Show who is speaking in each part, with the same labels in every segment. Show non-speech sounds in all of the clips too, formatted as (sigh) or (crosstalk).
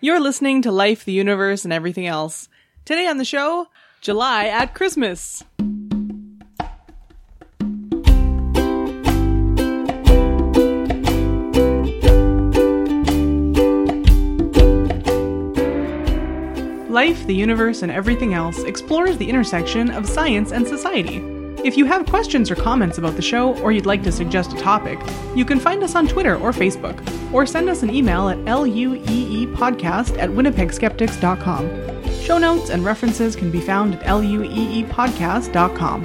Speaker 1: You're listening to Life, the Universe, and Everything Else. Today on the show, July at Christmas. Life, the Universe, and Everything Else explores the intersection of science and society. If you have questions or comments about the show, or you'd like to suggest a topic, you can find us on Twitter or Facebook, or send us an email at lueepodcast at winnipegskeptics.com. Show notes and references can be found at lueepodcast.com.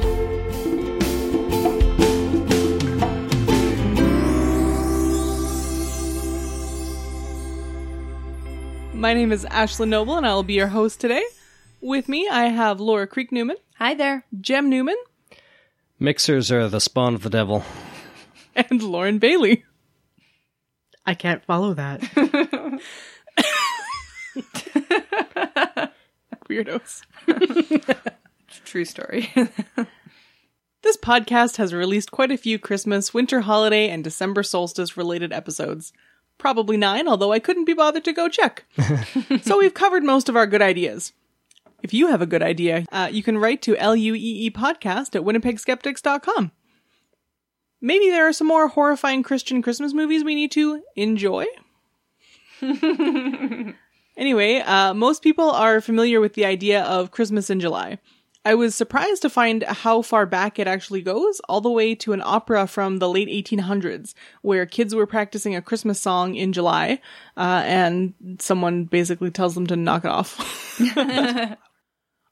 Speaker 1: My name is Ashlyn Noble, and I will be your host today. With me, I have Laura Creek Newman,
Speaker 2: Hi there.
Speaker 1: Jem Newman,
Speaker 3: Mixers are the spawn of the devil.
Speaker 1: and Lauren Bailey.
Speaker 4: I can't follow that. (laughs)
Speaker 1: Weirdos.
Speaker 2: True story. (laughs)
Speaker 1: This podcast has released quite a few Christmas, winter holiday, and December solstice related episodes. Probably nine, although I couldn't be bothered to go check. (laughs) so we've covered most of our good ideas. If you have a good idea, uh, you can write to LUEE podcast at winnipegskeptics.com. Maybe there are some more horrifying Christian Christmas movies we need to enjoy. (laughs) anyway, uh, most people are familiar with the idea of Christmas in July. I was surprised to find how far back it actually goes, all the way to an opera from the late 1800s, where kids were practicing a Christmas song in July, uh, and someone basically tells them to knock it off. (laughs) (laughs)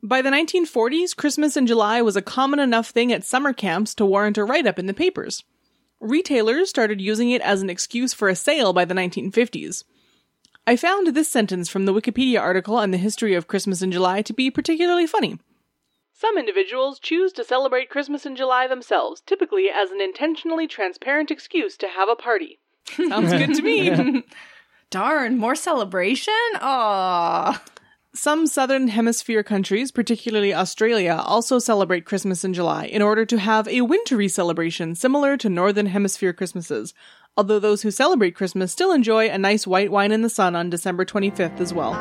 Speaker 1: By the 1940s, Christmas in July was a common enough thing at summer camps to warrant a write up in the papers. Retailers started using it as an excuse for a sale by the 1950s. I found this sentence from the Wikipedia article on the history of Christmas in July to be particularly funny. Some individuals choose to celebrate Christmas in July themselves, typically as an intentionally transparent excuse to have a party. Sounds good to me. (laughs)
Speaker 2: Darn, more celebration? Aw.
Speaker 1: Some southern hemisphere countries, particularly Australia, also celebrate Christmas in July in order to have a wintry celebration similar to northern hemisphere Christmases. Although those who celebrate Christmas still enjoy a nice white wine in the sun on December 25th as well.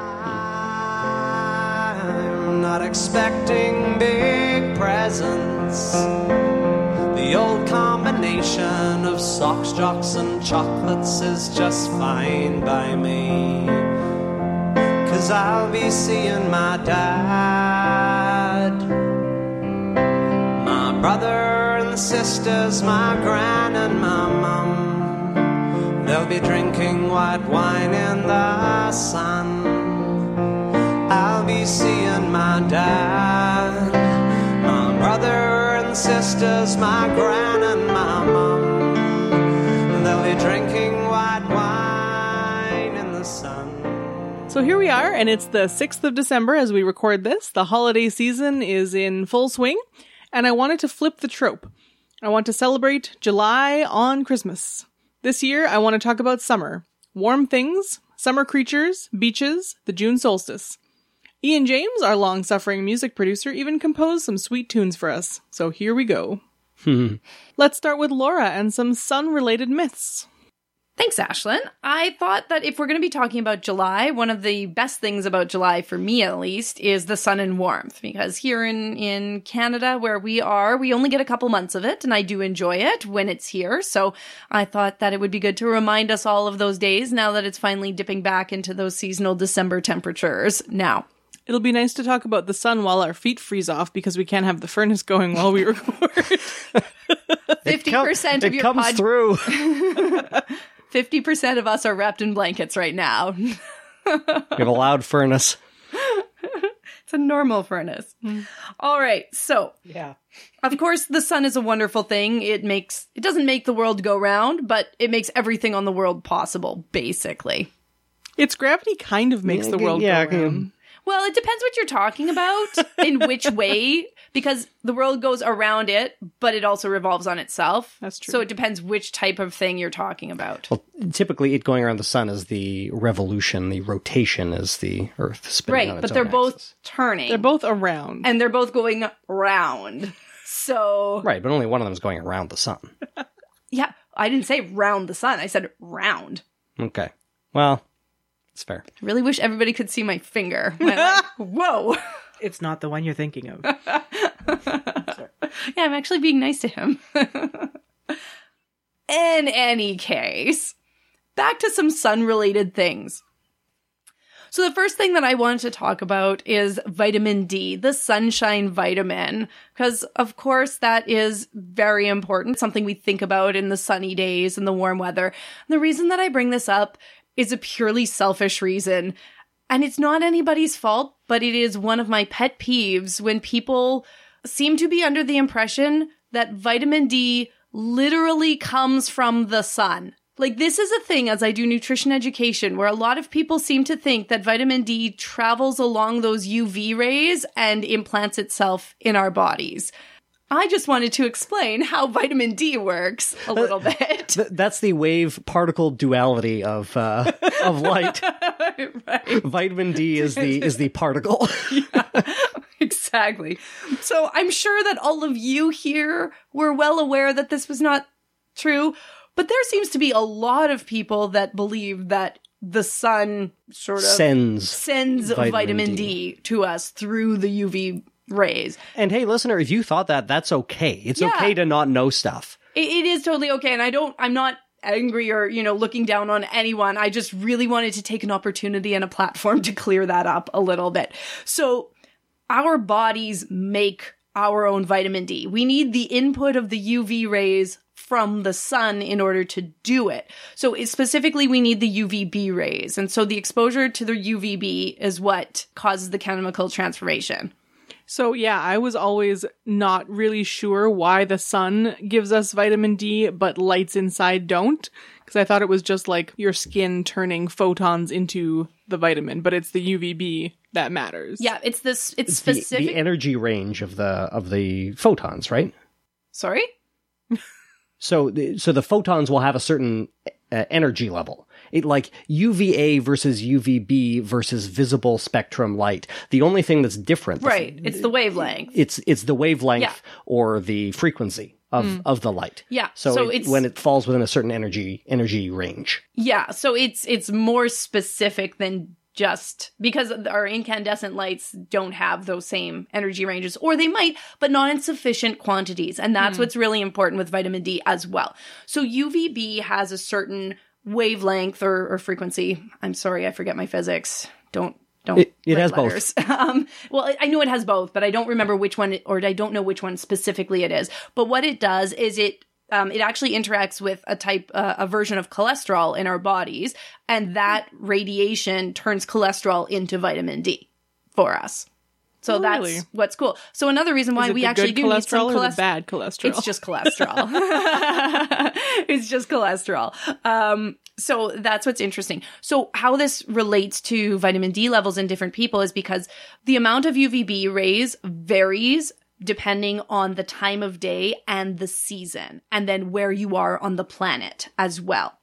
Speaker 5: I'm not expecting big presents. The old combination of socks, jocks, and chocolates is just fine by me. Cause I'll be seeing my dad, my brother and sisters, my gran and my mum. They'll be drinking white wine in the sun. I'll be seeing my dad, my brother and sisters, my gran and my mum. They'll be drinking
Speaker 1: So here we are, and it's the 6th of December as we record this. The holiday season is in full swing, and I wanted to flip the trope. I want to celebrate July on Christmas. This year, I want to talk about summer. Warm things, summer creatures, beaches, the June solstice. Ian James, our long suffering music producer, even composed some sweet tunes for us. So here we go. (laughs) Let's start with Laura and some sun related myths.
Speaker 2: Thanks, Ashlyn. I thought that if we're going to be talking about July, one of the best things about July, for me at least, is the sun and warmth. Because here in, in Canada, where we are, we only get a couple months of it, and I do enjoy it when it's here. So I thought that it would be good to remind us all of those days now that it's finally dipping back into those seasonal December temperatures now.
Speaker 1: It'll be nice to talk about the sun while our feet freeze off because we can't have the furnace going while we (laughs) record.
Speaker 2: 50% of
Speaker 3: it
Speaker 2: your
Speaker 3: comes
Speaker 2: pod-
Speaker 3: through. (laughs)
Speaker 2: 50% of us are wrapped in blankets right now. (laughs)
Speaker 3: we have a loud furnace.
Speaker 2: It's a normal furnace. All right. So,
Speaker 4: yeah.
Speaker 2: of course, the sun is a wonderful thing. It makes, it doesn't make the world go round, but it makes everything on the world possible, basically.
Speaker 1: its gravity kind of makes the world
Speaker 3: yeah,
Speaker 1: go round.
Speaker 2: Well, it depends what you're talking about, (laughs) in which way, because the world goes around it, but it also revolves on itself.
Speaker 1: That's true.
Speaker 2: So it depends which type of thing you're talking about.
Speaker 3: Well, typically, it going around the sun is the revolution. The rotation is the Earth spinning on
Speaker 2: Right,
Speaker 3: its
Speaker 2: but they're
Speaker 3: own
Speaker 2: both turning.
Speaker 1: They're both around.
Speaker 2: and they're both going round. So,
Speaker 3: right, but only one of them is going around the sun. (laughs)
Speaker 2: yeah, I didn't say round the sun. I said round.
Speaker 3: Okay. Well, It's fair.
Speaker 2: I really wish everybody could see my finger. My, like, (laughs) whoa.
Speaker 4: It's not the one you're thinking of. (laughs)
Speaker 2: Yeah, I'm actually being nice to him. (laughs) In any case, back to some sun related things. So, the first thing that I wanted to talk about is vitamin D, the sunshine vitamin, because of course that is very important, something we think about in the sunny days and the warm weather. And the reason that I bring this up is a purely selfish reason. And it's not anybody's fault, but it is one of my pet peeves when people seem to be under the impression that vitamin D literally comes from the sun. Like, this is a thing as I do nutrition education where a lot of people seem to think that vitamin D travels along those UV rays and implants itself in our bodies. I just wanted to explain how vitamin D works a little bit. (laughs)
Speaker 3: Th- that's the wave particle duality of uh, of light. (laughs)
Speaker 2: right.
Speaker 3: Vitamin D is the is the particle. (laughs)
Speaker 2: exactly. So I'm sure that all of you here were well aware that this was not true, but there seems to be a lot of people that believe that the sun sort of
Speaker 3: Sends.
Speaker 2: sends
Speaker 3: vitamin
Speaker 2: vitamin,
Speaker 3: D.
Speaker 2: D. to us through the UV rays.
Speaker 3: And hey, listener, if you thought that, that's okay. It's
Speaker 2: Yeah.
Speaker 3: okay to not know stuff.
Speaker 2: It, it is totally okay, and I don't. I'm not angry or you know looking down on anyone. I just really wanted to take an opportunity and a platform to clear that up a little bit. So our bodies make our own vitamin D. We need the input of the UV rays from the sun in order to do it. So it- specifically, we need the UVB rays. And so the exposure to the UVB is what causes the chemical transformation.
Speaker 1: So yeah, I was always not really sure why the sun gives us vitamin D, but lights inside don't. Because I thought it was just like your skin turning photons into the vitamin, but it's the UVB that matters.
Speaker 2: Yeah, it's this, it's,
Speaker 3: It's the,
Speaker 2: specific.
Speaker 3: the energy range of the of the photons, right?
Speaker 2: Sorry?
Speaker 3: So, the, so the photons will have a certain uh, energy level. It like UVA versus UVB versus visible spectrum light. The only thing that's different, the
Speaker 2: Right. It's the wavelength.
Speaker 3: It's it's the wavelength
Speaker 2: Yeah.
Speaker 3: or the frequency of mm. of the light.
Speaker 2: Yeah,
Speaker 3: So,
Speaker 2: so
Speaker 3: it- when it falls within a certain energy energy range.
Speaker 2: Yeah, so it's it's more specific than just because our incandescent lights don't have those same energy ranges or they might but not in sufficient quantities and that's mm. what's really important with vitamin D as well. So UVB has a certain wavelength or, or frequency. I'm sorry, I forget my physics. Don't don't
Speaker 3: It- it has both. (laughs)
Speaker 2: um, well, I- I know it has both, but I don't remember which one, it- or I don't know which one specifically it is. But what it does is it um, it actually interacts with a type, uh, a version of cholesterol in our bodies, and that radiation turns cholesterol into vitamin D for us. So
Speaker 1: Oh,
Speaker 2: that's
Speaker 1: really?
Speaker 2: what's cool. So another reason why we actually do need some
Speaker 1: cholesterol or the
Speaker 2: cholesterol.
Speaker 1: bad cholesterol?
Speaker 2: It's just cholesterol. (laughs) it's just cholesterol. Um, so that's what's interesting. So how this relates to vitamin D levels in different people is because the amount of UVB rays varies depending on the time of day and the season, and then where you are on the planet as well.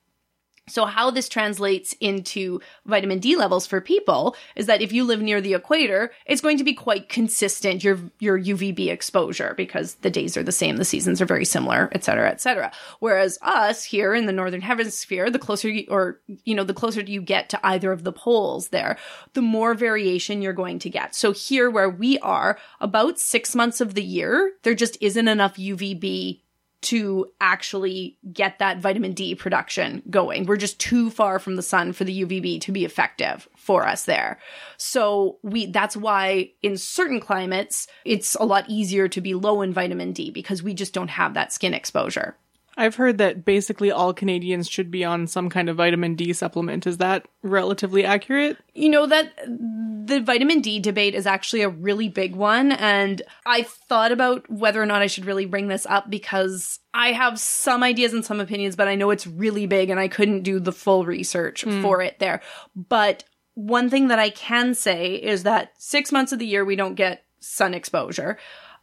Speaker 2: So how this translates into vitamin D levels for people is that if you live near the equator, it's going to be quite consistent your your UVB exposure because the days are the same, the seasons are very similar, et cetera, et cetera. Whereas us here in the northern hemisphere, the closer you, or you know, the closer you get to either of the poles there, the more variation you're going to get. So here where we are, about 6 months of the year, there just isn't enough UVB to actually get that vitamin D production going. We're just too far from the sun for the UVB to be effective for us there. So we that's why in certain climates it's a lot easier to be low in vitamin D because we just don't have that skin exposure.
Speaker 1: I've heard that basically all Canadians should be on some kind of vitamin D supplement. Is that relatively accurate?
Speaker 2: You know that the vitamin D debate is actually a really big one. And I thought about whether or not I should really bring this up because I have some ideas and some opinions, but I know it's really big and I couldn't do the full research hmm. for it there. But one thing that I can say is that six months of the year we don't get sun exposure.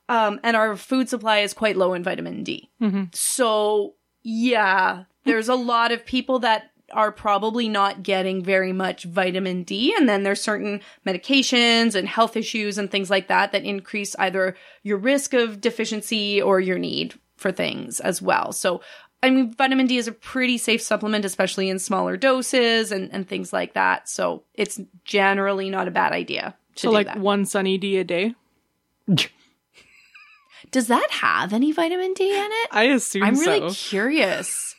Speaker 2: Um, and our food supply is quite low in vitamin D. So, yeah, there's a lot of people that are probably not getting very much vitamin D. And then there's certain medications and health issues and things like that that increase either your risk of deficiency or your need for things as well. So, I mean, vitamin D is a pretty safe supplement, especially in smaller doses and, and things like that. So it's generally not a bad idea to
Speaker 1: So
Speaker 2: do
Speaker 1: like
Speaker 2: that.
Speaker 1: one sunny D a day. (laughs)
Speaker 2: Does that have any vitamin D in it?
Speaker 1: I assume
Speaker 2: I'm really
Speaker 1: so.
Speaker 2: curious.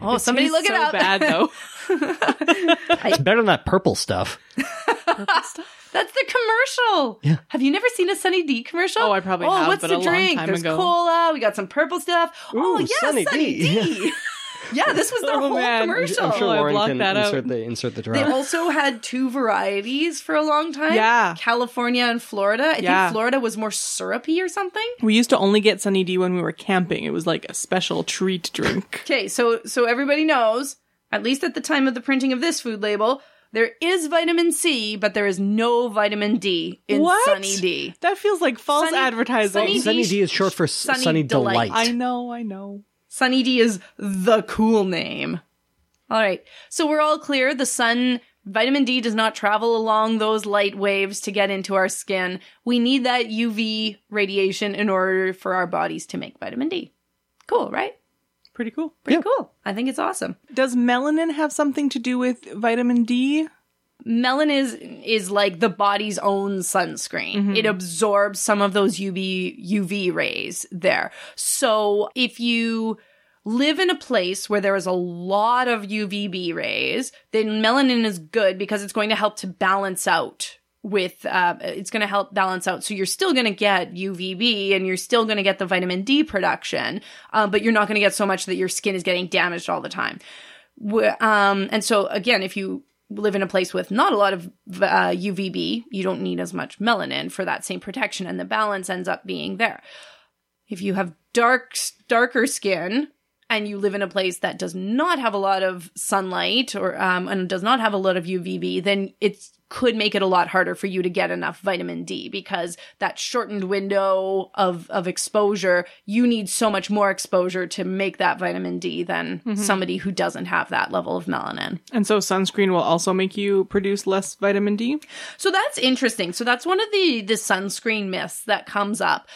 Speaker 2: Oh,
Speaker 1: It
Speaker 2: somebody look
Speaker 1: tastes
Speaker 2: it up.
Speaker 1: Bad though. (laughs)
Speaker 3: It's better than that purple stuff. (laughs)
Speaker 2: That's the commercial.
Speaker 3: Yeah.
Speaker 2: Have you never seen a Sunny D commercial?
Speaker 1: Oh, I probably
Speaker 2: oh,
Speaker 1: have,
Speaker 2: what's
Speaker 1: but
Speaker 2: the
Speaker 1: a long
Speaker 2: drink?
Speaker 1: time
Speaker 2: There's
Speaker 1: ago.
Speaker 2: cola. We got some purple stuff. oh,
Speaker 3: Ooh,
Speaker 2: yeah,
Speaker 3: Sunny
Speaker 2: Sunny,
Speaker 3: D.
Speaker 2: D. yeah, (laughs) this was their
Speaker 1: Oh,
Speaker 2: whole
Speaker 1: man. I'm
Speaker 2: commercial.
Speaker 3: I'm sure
Speaker 1: Oh, I
Speaker 3: Lauren
Speaker 1: blocked
Speaker 3: can
Speaker 1: that out.
Speaker 3: insert the insert the
Speaker 2: They also had two varieties for a long time.
Speaker 1: Yeah.
Speaker 2: California and Florida. I
Speaker 1: Yeah.
Speaker 2: think Florida was more syrupy or something.
Speaker 1: we used to only get sunny D when we were camping. It was like a special treat drink. (laughs)
Speaker 2: Okay, so so everybody knows, at least at the time of the printing of this food label, there is vitamin C, but there is no vitamin D in
Speaker 1: What?
Speaker 2: Sunny D.
Speaker 1: That feels like false
Speaker 2: Sunny-
Speaker 1: advertising.
Speaker 2: Sunny
Speaker 3: Sunny
Speaker 2: D
Speaker 3: D is short for
Speaker 2: Sunny
Speaker 3: Sunny,
Speaker 2: Delight.
Speaker 3: Delight.
Speaker 1: I know, I know.
Speaker 2: Sunny D is the cool name. All right. So we're all clear. The sun, vitamin D does not travel along those light waves to get into our skin. We need that UV radiation in order for our bodies to make vitamin D. Cool, right?
Speaker 1: Pretty cool.
Speaker 2: Pretty cool. I think it's awesome.
Speaker 1: Does melanin have something to do with vitamin D?
Speaker 2: Melanin is is like the body's own sunscreen. Mm-hmm. It absorbs some of those UV UV rays there. So if you live in a place where there is a lot of UVB rays, then melanin is good because it's going to help to balance out with uh, it's going to help balance out so you're still going to get UVB and you're still going to get the vitamin D production uh, but you're not going to get so much that your skin is getting damaged all the time um, and so again, if you live in a place with not a lot of uh, UVB, you don't need as much melanin for that same protection, and the balance ends up being there. If you have dark, darker skin and you live in a place that does not have a lot of sunlight or um, and does not have a lot of UVB, then it could make it a lot harder for you to get enough vitamin D because that shortened window of of exposure, you need so much more exposure to make that vitamin D than somebody who doesn't have that level of melanin.
Speaker 1: And so sunscreen will also make you produce less vitamin D?
Speaker 2: So that's interesting. So that's one of the the sunscreen myths that comes up.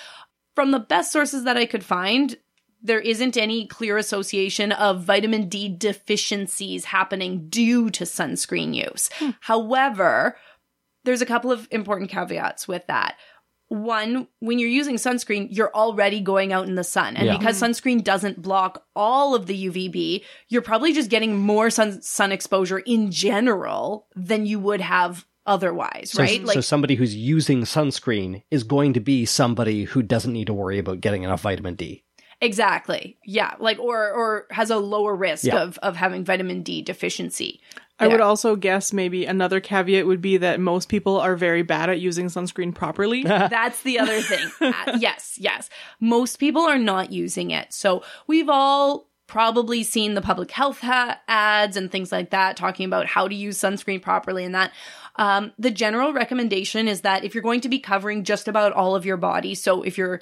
Speaker 2: From the best sources that I could find, there isn't any clear association of vitamin D deficiencies happening due to sunscreen use. Hmm. However, there's a couple of important caveats with that. One, when you're using sunscreen, you're already going out in the sun. And
Speaker 3: Yeah.
Speaker 2: because hmm. sunscreen doesn't block all of the UVB, you're probably just getting more sun, sun exposure in general than you would have otherwise,
Speaker 3: So,
Speaker 2: right?
Speaker 3: so somebody who's using sunscreen is going to be somebody who doesn't need to worry about getting enough vitamin D.
Speaker 2: Exactly. Yeah. Like or or has a lower risk
Speaker 3: Yeah.
Speaker 2: of of having vitamin D deficiency.
Speaker 1: I would also guess maybe another caveat would be that most people are very bad at using sunscreen properly. (laughs)
Speaker 2: That's the other thing. Uh, yes, yes. Most people are not using it. So we've all probably seen the public health ha- ads and things like that talking about how to use sunscreen properly and that. Um, the general recommendation is that if you're going to be covering just about all of your body, so if you're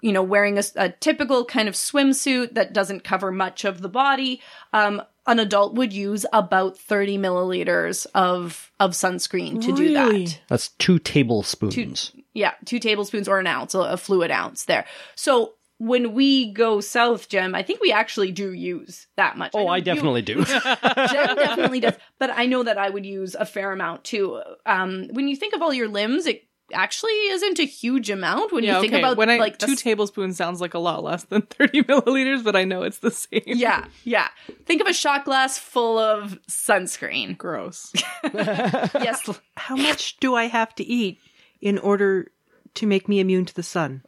Speaker 2: you know, wearing a, a typical kind of swimsuit that doesn't cover much of the body, um, an adult would use about 30 milliliters of of sunscreen to do that.
Speaker 3: That's two tablespoons.
Speaker 2: Yeah, two tablespoons or an ounce, a, a fluid ounce there. So when we go south, Jem, I think we actually do use that much.
Speaker 3: oh,
Speaker 2: know
Speaker 3: I
Speaker 2: you-
Speaker 3: definitely do. (laughs)
Speaker 2: Jen definitely does, but I know that I would use a fair amount too. Um, when you think of all your limbs, it actually isn't a huge amount when
Speaker 1: yeah,
Speaker 2: you think
Speaker 1: okay.
Speaker 2: about
Speaker 1: when I
Speaker 2: like
Speaker 1: two
Speaker 2: s-
Speaker 1: tablespoons sounds like a lot less than (laughs) 30 milliliters, but I know it's the same.
Speaker 2: Yeah, yeah. Think of a shot glass full of sunscreen.
Speaker 1: Gross. (laughs)
Speaker 2: Yes,
Speaker 4: How much do I have to eat in order to make me immune to the sun?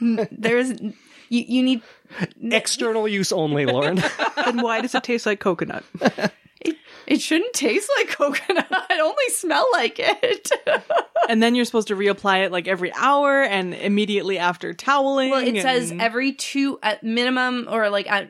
Speaker 4: (laughs)
Speaker 2: there's you. You need
Speaker 3: External use only, Lauren.
Speaker 4: then why does it taste like coconut?
Speaker 2: It shouldn't taste like coconut. (laughs) It only smell like it. (laughs)
Speaker 1: and then you're supposed to reapply it like every hour and immediately after toweling.
Speaker 2: Well, it says every two at minimum, or like at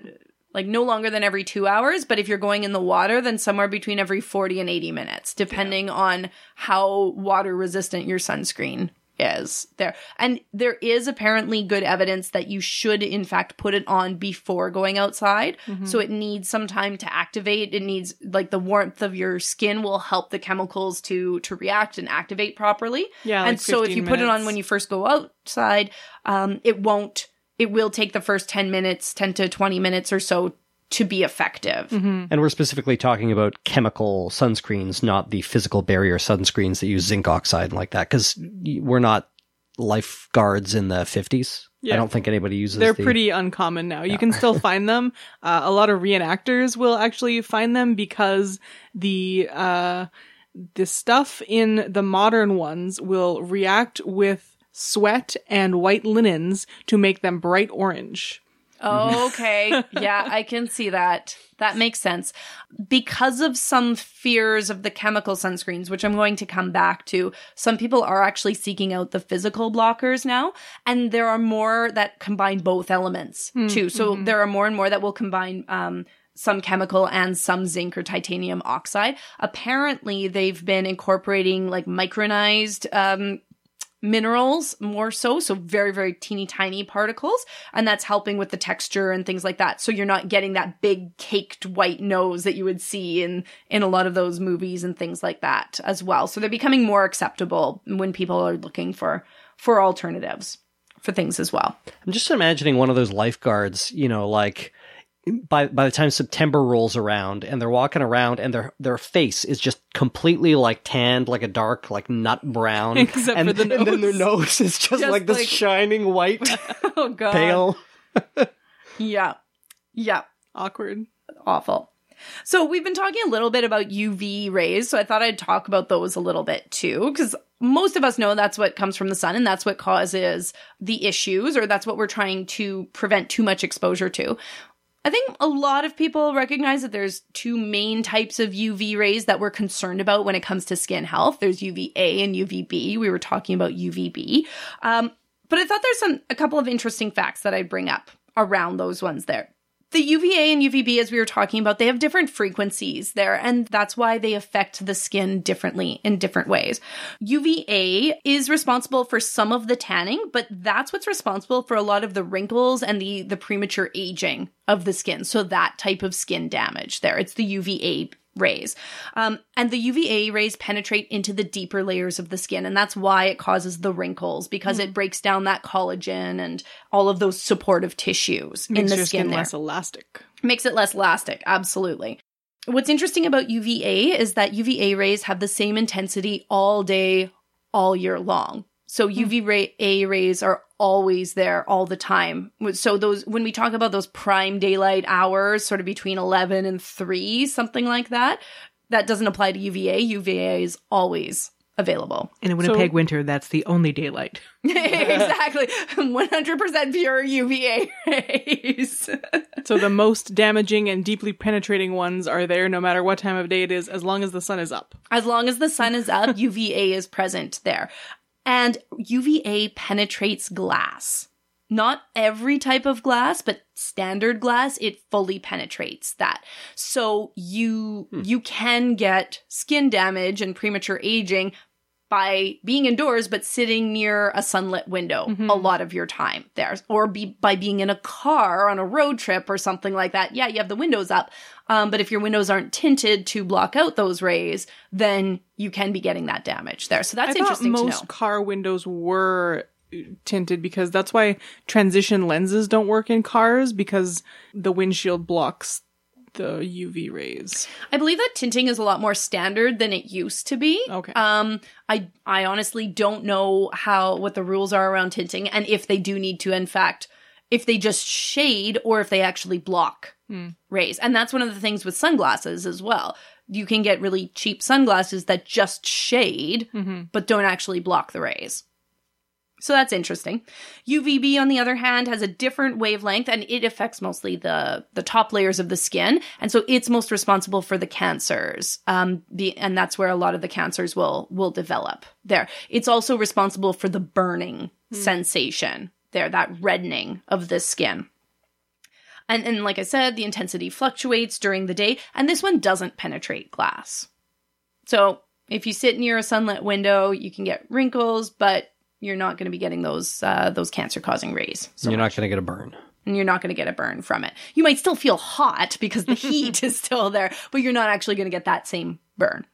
Speaker 2: like no longer than every two hours. But if you're going in the water, then somewhere between every forty and eighty minutes, depending on how water resistant your sunscreen is there. And there is apparently good evidence that you should in fact put it on before going outside.
Speaker 1: Mm-hmm.
Speaker 2: So it needs some time to activate. It needs like the warmth of your skin will help the chemicals to to react and activate properly.
Speaker 1: Yeah, like
Speaker 2: and so if
Speaker 1: 15
Speaker 2: you put it on when you first go outside, um, it won't. It will take the first ten minutes, ten to twenty minutes or so to be effective.
Speaker 3: And we're specifically talking about chemical sunscreens, not the physical barrier sunscreens that use zinc oxide and like that, because we're not lifeguards in the 50s.
Speaker 1: Yeah.
Speaker 3: I don't think anybody uses
Speaker 1: They're
Speaker 3: the-
Speaker 1: pretty uncommon now. You can still (laughs) find them. Uh, a lot of reenactors will actually find them because the uh, the stuff in the modern ones will react with sweat and white linens to make them bright orange.
Speaker 2: Okay. yeah, I can see that. That makes sense. Because of some fears of the chemical sunscreens, which I'm going to come back to, some people are actually seeking out the physical blockers now. And there are more that combine both elements too. So there are more and more that will combine, um, some chemical and some zinc or titanium oxide. Apparently, they've been incorporating like micronized um, minerals more so so very very teeny tiny particles and that's helping with the texture and things like that. So you're not getting that big caked white nose that you would see in in a lot of those movies and things like that as well. So they're becoming more acceptable when people are looking for for alternatives for things as well.
Speaker 3: I'm just imagining one of those lifeguards, you know, like by by the time September rolls around and they're walking around and their their face is just completely like tanned, like a dark, like nut brown, (laughs)
Speaker 1: Except
Speaker 3: and,
Speaker 1: for the nose.
Speaker 3: and then their
Speaker 1: nose.
Speaker 3: nose is just,
Speaker 2: Just
Speaker 3: like this
Speaker 2: like-
Speaker 3: shining white (laughs)
Speaker 2: oh god
Speaker 3: pale.
Speaker 2: yeah yeah
Speaker 1: Awkward.
Speaker 2: awful. So we've been talking a little bit about UV rays, so I thought I'd talk about those a little bit too, because most of us know that's what comes from the sun and that's what causes the issues, or that's what we're trying to prevent too much exposure to. I think a lot of people recognize that there's two main types of UV rays that we're concerned about when it comes to skin health. There's UVA and UVB. We were talking about UVB. Um, but I thought there's some a couple of interesting facts that I'd bring up around those ones there. The UVA and UVB, as we were talking about, they have different frequencies there, and that's why they affect the skin differently in different ways. UVA is responsible for some of the tanning, but that's what's responsible for a lot of the wrinkles and the, the premature aging of the skin. So that type of skin damage there. It's the UVA rays. Um, and the UVA rays penetrate into the deeper layers of the skin, and that's why it causes the wrinkles because it breaks down that collagen and all of those supportive tissues
Speaker 1: Makes
Speaker 2: in the
Speaker 1: your
Speaker 2: skin,
Speaker 1: skin less elastic.
Speaker 2: Makes it less elastic, absolutely. What's interesting about UVA is that UVA rays have the same intensity all day, all year long. So hmm. UVA rays are always there all the time. So those when we talk about those prime daylight hours, sort of between 11 and 3, something like that, that doesn't apply to UVA. UVA is always available.
Speaker 4: And in Winnipeg winter, that's the only daylight. (laughs)
Speaker 2: exactly. 100% pure UVA rays. (laughs)
Speaker 1: So the most damaging and deeply penetrating ones are there no matter what time of day it is, as long as the sun is up.
Speaker 2: As long as the sun is up, (laughs) UVA is present there. And UVA penetrates glass. Not every type of glass, but standard glass, it fully penetrates that. So you hmm. you can get skin damage and premature aging by being indoors but sitting near a sunlit window a lot of your time there. Or be by being in a car on a road trip or something like that. Yeah you have the windows up. Um, but if your windows aren't tinted to block out those rays then you can be getting that damage there. So that's
Speaker 1: I
Speaker 2: interesting
Speaker 1: most
Speaker 2: to know.
Speaker 1: car windows were uh, tinted because that's why transition lenses don't work in cars because the windshield blocks the UV rays.
Speaker 2: I believe that tinting is a lot more standard than it used to be.
Speaker 1: Okay.
Speaker 2: Um, I I honestly don't know how what the rules are around tinting and if they do need to, in fact, if they just shade or if they actually block rays. And that's one of the things with sunglasses as well. You can get really cheap sunglasses that just shade but don't actually block the rays. So that's interesting. UVB, on the other hand, has a different wavelength and it affects mostly the, the top layers of the skin. And so it's most responsible for the cancers. Um, the, and that's where a lot of the cancers will, will develop there. It's also responsible for the burning sensation there, that reddening of the skin. And, and like I said, the intensity fluctuates during the day, and this one doesn't penetrate glass. So if you sit near a sunlit window, you can get wrinkles, but you're not going to be getting those uh, those cancer causing rays. So
Speaker 3: You're not going to get a burn.
Speaker 2: and you're not going to get a burn from it. You might still feel hot because the (laughs) heat is still there, but you're not actually going to get that same burn.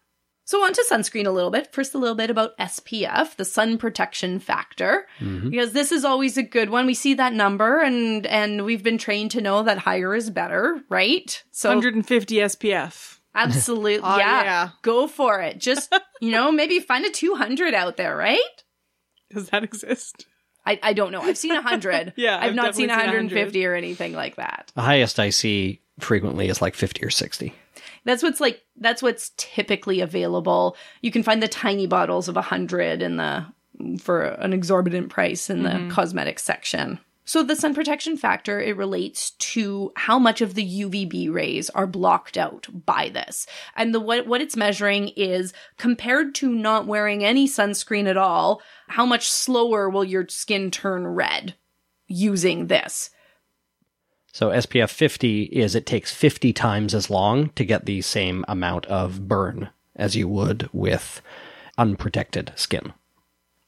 Speaker 2: So on to sunscreen a little bit. First, a little bit about SPF, the sun protection factor, because this is always a good one. We see that number, and and we've been trained to know that higher is better, right? So
Speaker 1: 150 SPF.
Speaker 2: absolutely, (laughs)
Speaker 1: Oh,
Speaker 2: yeah,
Speaker 1: yeah.
Speaker 2: go for it. Just you know, maybe find a 200 out there, right? (laughs)
Speaker 1: Does that exist?
Speaker 2: I, I don't know. I've seen 100. (laughs)
Speaker 1: Yeah,
Speaker 2: I've,
Speaker 1: I've
Speaker 2: not seen
Speaker 1: definitely seen
Speaker 2: 150 or anything like that.
Speaker 3: The highest I see frequently is like 50 or 60.
Speaker 2: That's what's like. That's what's typically available. You can find the tiny bottles of a hundred in the for an exorbitant price in the mm-hmm. cosmetics section. So the sun protection factor it relates to how much of the UVB rays are blocked out by this, and the what what it's measuring is compared to not wearing any sunscreen at all. How much slower will your skin turn red using this?
Speaker 3: So SPF 50 is it takes 50 times as long to get the same amount of burn as you would with unprotected skin.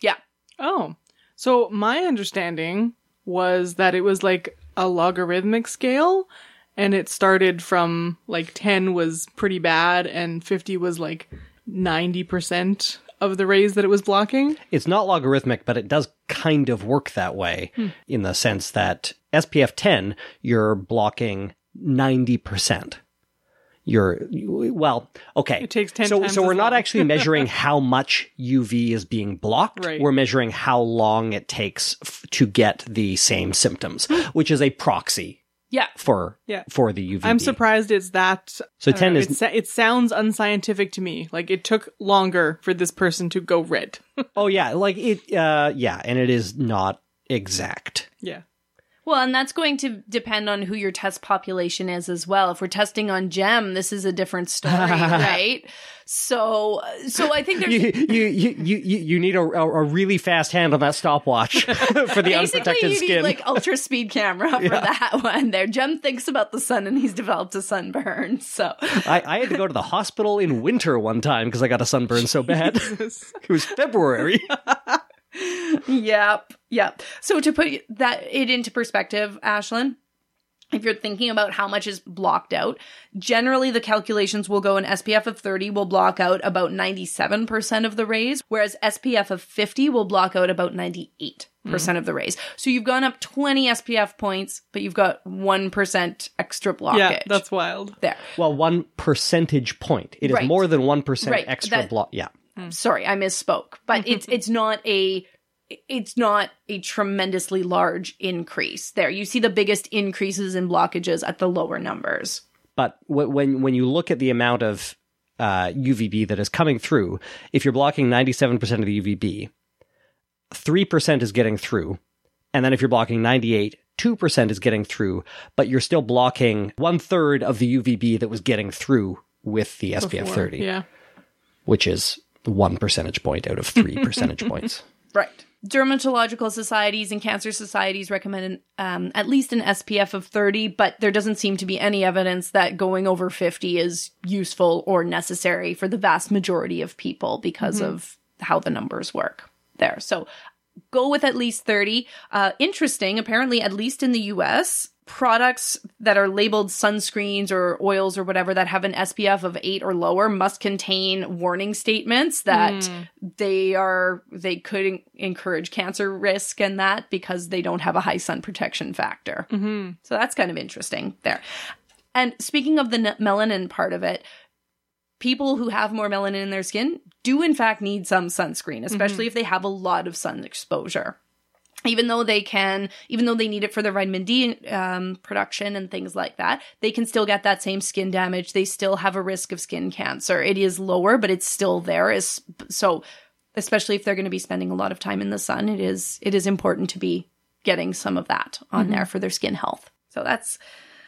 Speaker 2: Yeah.
Speaker 1: Oh. So my understanding was that it was like a logarithmic scale and it started from like 10 was pretty bad and 50 was like 90% of the rays that it was blocking.
Speaker 3: It's not logarithmic, but it does kind of work that way hmm. in the sense that SPF 10, you're blocking 90%. You're, well, okay.
Speaker 1: It takes 10
Speaker 3: so, so we're not actually measuring (laughs) how much UV is being blocked.
Speaker 1: Right.
Speaker 3: We're measuring how long it takes f- to get the same symptoms, which is a proxy
Speaker 2: Yeah.
Speaker 3: for,
Speaker 1: Yeah.
Speaker 3: for the uv
Speaker 1: I'm surprised it's that.
Speaker 3: So 10
Speaker 1: know,
Speaker 3: is
Speaker 1: it, it sounds unscientific to me. Like it took longer for this person to go red. (laughs)
Speaker 3: Oh yeah, like it. Uh, yeah, and it is not exact.
Speaker 1: yeah.
Speaker 2: Well, and that's going to depend on who your test population is as well. If we're testing on Jem, this is a different story, (laughs) right? So, so I think there's
Speaker 3: You you you you you need a, a, really fast hand on that stopwatch (laughs) for the
Speaker 2: basically
Speaker 3: unprotected
Speaker 2: you
Speaker 3: skin.
Speaker 2: need like ultra speed camera for that one. There, Jem thinks about the sun, and he's developed a sunburn. So,
Speaker 3: I, I had to go to the hospital in winter one time because I got a sunburn so bad. (laughs) it was February.
Speaker 2: Yep, yep. So to put that it into perspective, Ashlyn. If you're thinking about how much is blocked out, generally the calculations will go an SPF of 30 will block out about 97% of the rays, whereas SPF of 50 will block out about 98% mm. of the rays. So you've gone up 20 SPF points, but you've got 1% extra blockage.
Speaker 1: Yeah, that's wild.
Speaker 2: there.
Speaker 3: Well, one percentage point. It is
Speaker 2: Right.
Speaker 3: more than one percent
Speaker 2: Right,
Speaker 3: extra block. Yeah.
Speaker 2: Sorry, I misspoke. But (laughs) it's it's not a it's not a tremendously large increase. There, you see the biggest increases in blockages at the lower numbers.
Speaker 3: But wh- when when you look at the amount of uh, UVB that is coming through, if you're blocking 97% of the UVB, 3% is getting through. And then if you're blocking 98, 2% is getting through, but you're still blocking one third of the UVB that was getting through with the SPF 30,
Speaker 1: Yeah.
Speaker 3: which is one percentage point out of three (laughs) percentage points.
Speaker 2: Right. Dermatological societies and cancer societies recommend um, at least an SPF of 30, but there doesn't seem to be any evidence that going over 50 is useful or necessary for the vast majority of people because of how the numbers work there. So go with at least 30. Uh, interesting, apparently, at least in the US, products that are labeled sunscreens or oils or whatever that have an SPF of 8 or lower must contain warning statements that they are they could en- encourage cancer risk and that because they don't have a high sun protection factor. Mm-hmm. So that's kind of interesting there. And speaking of the n- melanin part of it, people who have more melanin in their skin do in fact need some sunscreen, especially if they have a lot of sun exposure. Even though they can, even though they need it for their vitamin D um, production and things like that, they can still get that same skin damage. They still have a risk of skin cancer. It is lower, but it's still there. Is so, especially if they're going to be spending a lot of time in the sun, it is it is important to be getting some of that on there for their skin health. So that's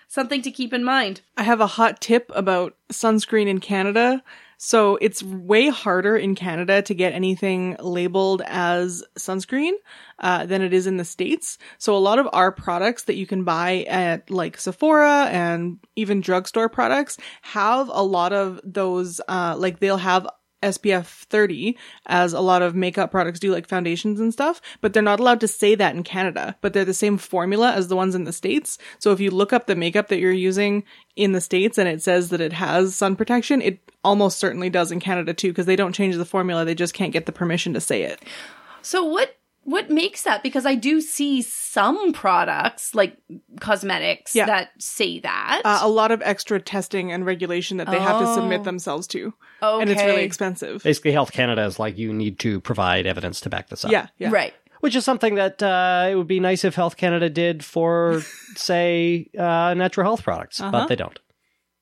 Speaker 2: something to keep in mind.
Speaker 1: I have a hot tip about sunscreen in Canada. So it's way harder in Canada to get anything labeled as sunscreen uh, than it is in the States. So a lot of our products that you can buy at like Sephora and even drugstore products have a lot of those, uh, like they'll have SPF 30 as a lot of makeup products do like foundations and stuff, but they're not allowed to say that in Canada, but they're the same formula as the ones in the States. So if you look up the makeup that you're using in the States and it says that it has sun protection, it almost certainly does in Canada too, because they don't change the formula. They just can't get the permission to say it.
Speaker 2: So what what makes that? Because I do see some products like cosmetics
Speaker 1: Yeah.
Speaker 2: that say that.
Speaker 1: Uh, a lot of extra testing and regulation that they have to
Speaker 2: Oh.
Speaker 1: submit themselves to. And it's really expensive.
Speaker 3: Basically, Health Canada is like you need to provide evidence to back this up.
Speaker 1: Yeah, yeah.
Speaker 2: Right.
Speaker 3: Which is something that uh, it would be nice if Health Canada did for, (laughs) say, uh, natural health products,
Speaker 1: Uh-huh.
Speaker 3: but they don't.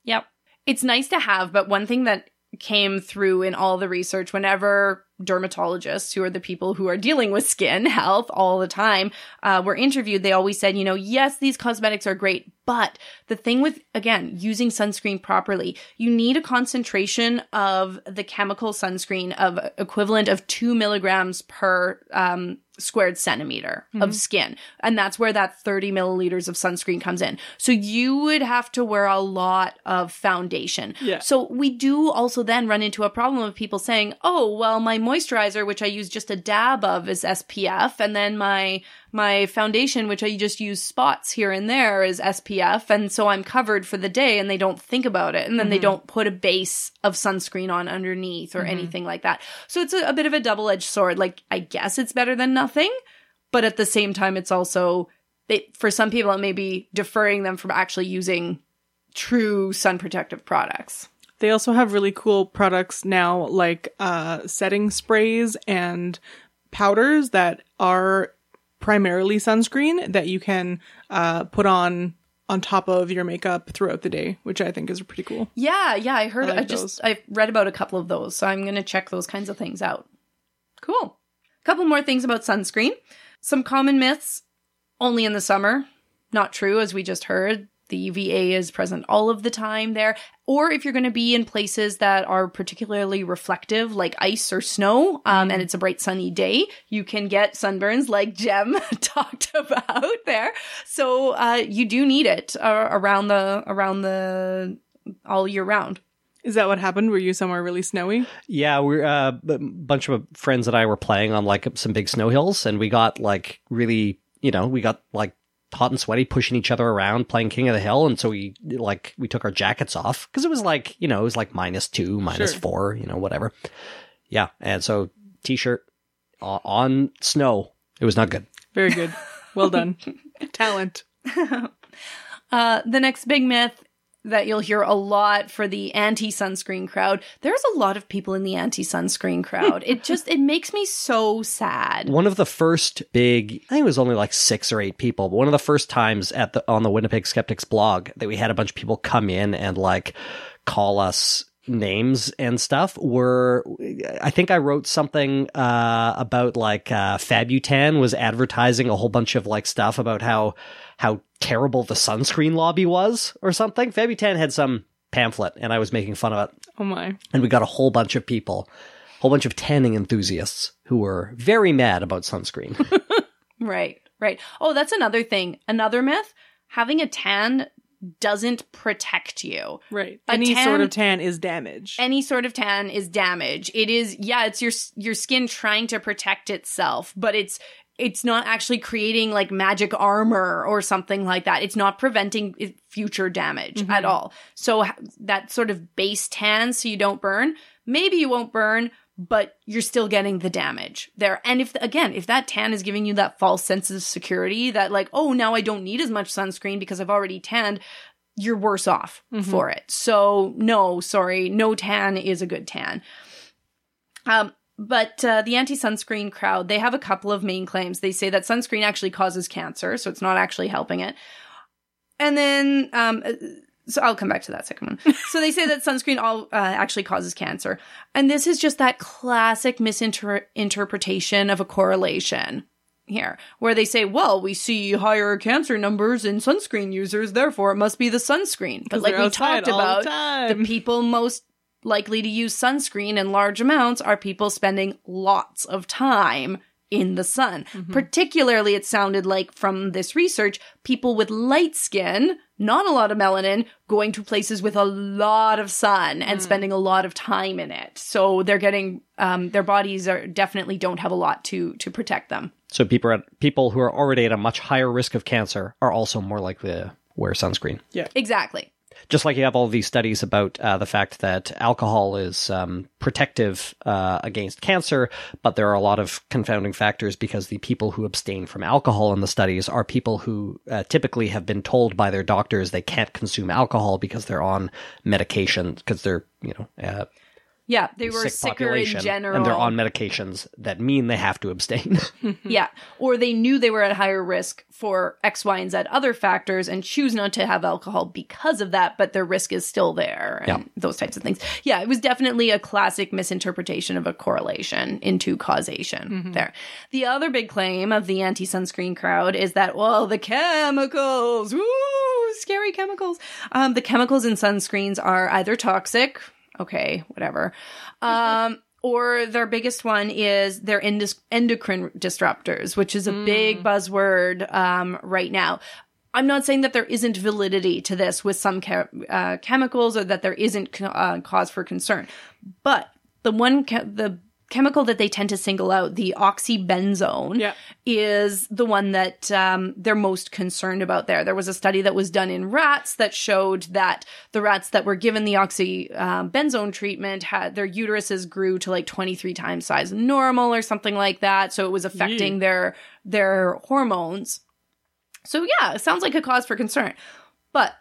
Speaker 2: Yep. It's nice to have, but one thing that came through in all the research whenever dermatologists who are the people who are dealing with skin health all the time uh, were interviewed they always said you know yes these cosmetics are great but the thing with again using sunscreen properly you need a concentration of the chemical sunscreen of equivalent of two milligrams per um, squared centimeter of skin. And that's where that 30 milliliters of sunscreen comes in. So you would have to wear a lot of foundation.
Speaker 1: Yeah.
Speaker 2: So we do also then run into a problem of people saying, oh, well, my moisturizer, which I use just a dab of is SPF. And then my, my foundation, which I just use spots here and there is SPF. And so I'm covered for the day and they don't think about it. And then they mm-hmm. don't put a base of sunscreen on underneath or mm-hmm. anything like that. So it's a, a bit of a double edged sword. Like, I guess it's better than nothing, but at the same time, it's also, it, for some people, it may be deferring them from actually using true sun protective products.
Speaker 1: They also have really cool products now, like uh, setting sprays and powders that are primarily sunscreen that you can uh, put on on top of your makeup throughout the day, which I think is pretty cool.
Speaker 2: Yeah, yeah, I heard.
Speaker 1: I
Speaker 2: I, just. I read about a couple of those, so I'm gonna check those kinds of things out. Cool. A Couple more things about sunscreen. Some common myths. Only in the summer. Not true, as we just heard. The UVA is present all of the time there. Or if you're going to be in places that are particularly reflective, like ice or snow, um, and it's a bright sunny day, you can get sunburns like Jem (laughs) talked about there. So uh, you do need it uh, around the around the all year round.
Speaker 1: Is that what happened? Were you somewhere really snowy?
Speaker 3: Yeah, we're uh, a bunch of friends and I were playing on like some big snow hills, and we got like really, you know, we got like hot and sweaty, pushing each other around, playing King of the Hill, and so we like we took our jackets off because it was like you know it was like minus two, minus
Speaker 1: Sure.
Speaker 3: four, you know, whatever. Yeah, and so t-shirt o- on snow, it was not good.
Speaker 1: Very good. Well done. (laughs) Talent. (laughs)
Speaker 2: Uh, the next big myth that you'll hear a lot for the anti-sunscreen crowd. There's a lot of people in the anti-sunscreen crowd. it just it makes me so sad.
Speaker 3: One of the first big, I think it was only like six or eight people, but one of the first times at the on the Winnipeg Skeptics blog that we had a bunch of people come in and like call us names and stuff were I think I wrote something uh about like uh Fabutan was advertising a whole bunch of like stuff about how how terrible the sunscreen lobby was or something. Fabutan had some pamphlet and I was making fun of it
Speaker 1: Oh my.
Speaker 3: and we got a whole bunch of people, a whole bunch of tanning enthusiasts who were very mad about sunscreen. (laughs)
Speaker 2: Right, right. Oh, that's another thing. Another myth: having a tan doesn't protect you.
Speaker 1: Right.
Speaker 2: A
Speaker 1: Any
Speaker 2: tan-
Speaker 1: sort of tan is damage.
Speaker 2: Any sort of tan is damage. It is, yeah, it's your your skin trying to protect itself, but it's it's not actually creating like magic armor or something like that. It's not preventing eh, future damage mm-hmm. at all. So that sort of base tan, so you don't burn. Maybe you won't burn, but you're still getting the damage there. And if again, if that tan is giving you that false sense of security, that like, oh, now I don't need as much sunscreen because I've already tanned, you're worse off mm-hmm. for it. So no, sorry, no tan is a good tan. Um, but uh, the anti-sunscreen crowd, they have a couple of main claims. They say that sunscreen actually causes cancer, so it's not actually helping it. And then, um, uh, so I'll come back to that second one. (laughs) so they say that sunscreen all uh, actually causes cancer, and this is just that classic misinterpretation of a correlation here, where they say, "Well, we see higher cancer numbers in sunscreen users, therefore it must be the sunscreen." But like we talked
Speaker 1: all the
Speaker 2: about, the people most likely to use sunscreen in large amounts are people spending lots of time in the sun.
Speaker 1: Mm-hmm.
Speaker 2: Particularly, it sounded like from this research, people with light skin, not a lot of melanin going to places with a lot of sun and spending a lot of time in it. So they're getting um, their bodies are definitely don't have a lot to to protect them.
Speaker 3: So people are, people who are already at a much higher risk of cancer are also more likely to wear sunscreen.
Speaker 2: Yeah, exactly.
Speaker 3: Just like you have all these studies about uh, the fact that alcohol is um, protective uh, against cancer, but there are a lot of confounding factors because the people who abstain from alcohol in the studies are people who uh, typically have been told by their doctors they can't consume alcohol because they're on medication because they're you know uh,
Speaker 2: Yeah, they were
Speaker 3: sick
Speaker 2: sicker
Speaker 3: population
Speaker 2: in general.
Speaker 3: and they're on medications that mean they have to abstain. (laughs)
Speaker 2: yeah, or they knew they were at higher risk for X, Y, and Z other factors and choose not to have alcohol because of that, but their risk is still there and
Speaker 3: Yeah.
Speaker 2: those types of things. Yeah, it was definitely a classic misinterpretation of a correlation into causation there. The other big claim of the anti sunscreen crowd is that, well, the chemicals, woo, scary chemicals. Um, the chemicals in sunscreens are either toxic, okay, whatever. Um, or their biggest one is their endis- endocrine disruptors, which is a big buzzword um, right now. I'm not saying that there isn't validity to this with some uh, chemicals or that there isn't co- uh, cause for concern, but the one che- the chemical that they tend to single out, the oxybenzone,
Speaker 1: Yeah.
Speaker 2: is the one that um, they're most concerned about there. There was a study that was done in rats that showed that the rats that were given the oxybenzone treatment had their uteruses grew to like 23 times size normal or something like that. So it was affecting their their hormones. So yeah, it sounds like a cause for concern. But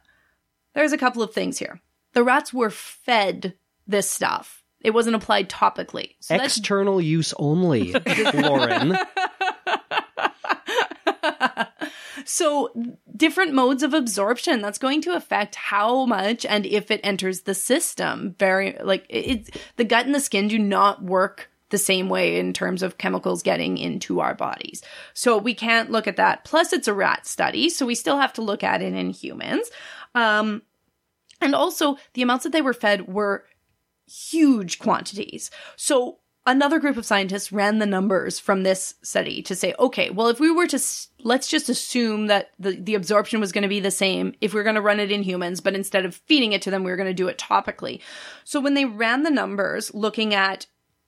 Speaker 2: there's a couple of things here. The rats were fed this stuff. It wasn't applied topically. So
Speaker 3: External use only, (laughs) Lauren.
Speaker 2: So, different modes of absorption that's going to affect how much and if it enters the system. Very like it, it's the gut and the skin do not work the same way in terms of chemicals getting into our bodies. So we can't look at that. Plus, it's a rat study, so we still have to look at it in humans. Um, and also, the amounts that they were fed were huge quantities. So another group of scientists ran the numbers from this study to say, okay, well, if we were to, let's just assume that the, the absorption was going to be the same if we're going to run it in humans, but instead of feeding it to them, we are going to do it topically. So when they ran the numbers looking at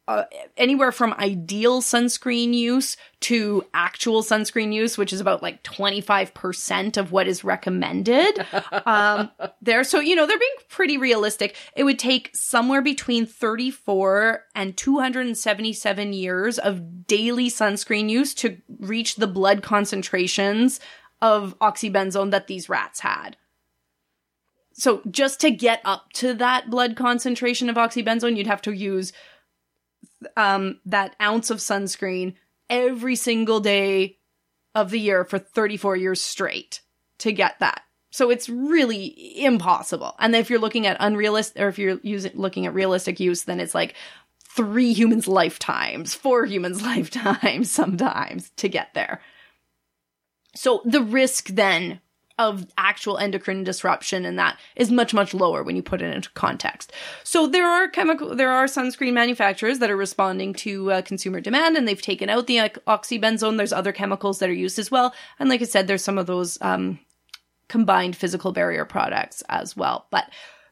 Speaker 2: uh, anywhere from ideal sunscreen use to actual sunscreen use, which is about like 25% of what is recommended. (laughs) um, there. So, you know, they're being pretty realistic. It would take somewhere between 34 and 277 years of daily sunscreen use to reach the blood concentrations of oxybenzone that these rats had. So just to get up to that blood concentration of oxybenzone, you'd have to use um, that ounce of sunscreen every single day of the year for 34 years straight to get that. So it's really impossible. And if you're looking at unrealistic, or if you're using looking at realistic use, then it's like three humans' lifetimes, four humans' (laughs) lifetimes sometimes to get there. So the risk then of actual endocrine disruption and that is much much lower when you put it into context. So there are chemical there are sunscreen manufacturers that are responding to uh, consumer demand and they've taken out the oxybenzone. There's other chemicals that are used as well, and like I said, there's some of those um, combined physical barrier products as well. But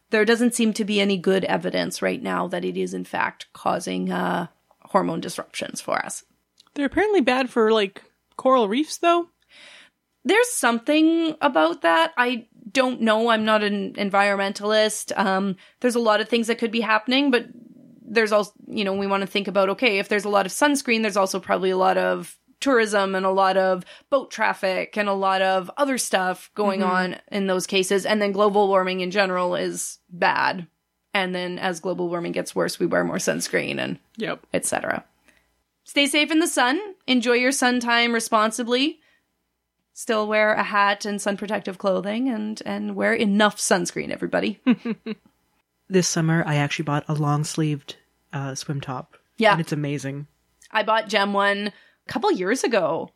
Speaker 2: there doesn't seem to be any good evidence right now that it is in fact causing uh, hormone disruptions for us.
Speaker 1: They're apparently bad for like coral reefs, though.
Speaker 2: There's something about that. I don't know. I'm not an environmentalist. Um, there's a lot of things that could be happening, but there's also, you know, we want to think about, okay, if there's a lot of sunscreen, there's also probably a lot of tourism and a lot of boat traffic and a lot of other stuff going on in those cases. And then global warming in general is bad. And then as global warming gets worse, we wear more sunscreen and
Speaker 1: Yep.
Speaker 2: etc. Stay safe in the sun. Enjoy your sun time responsibly. Still wear a hat and sun protective clothing and and wear enough sunscreen everybody. (laughs)
Speaker 4: This summer, I actually bought a long sleeved uh, swim top.
Speaker 2: Yeah.
Speaker 4: And it's amazing.
Speaker 2: I bought Jem one a couple years ago.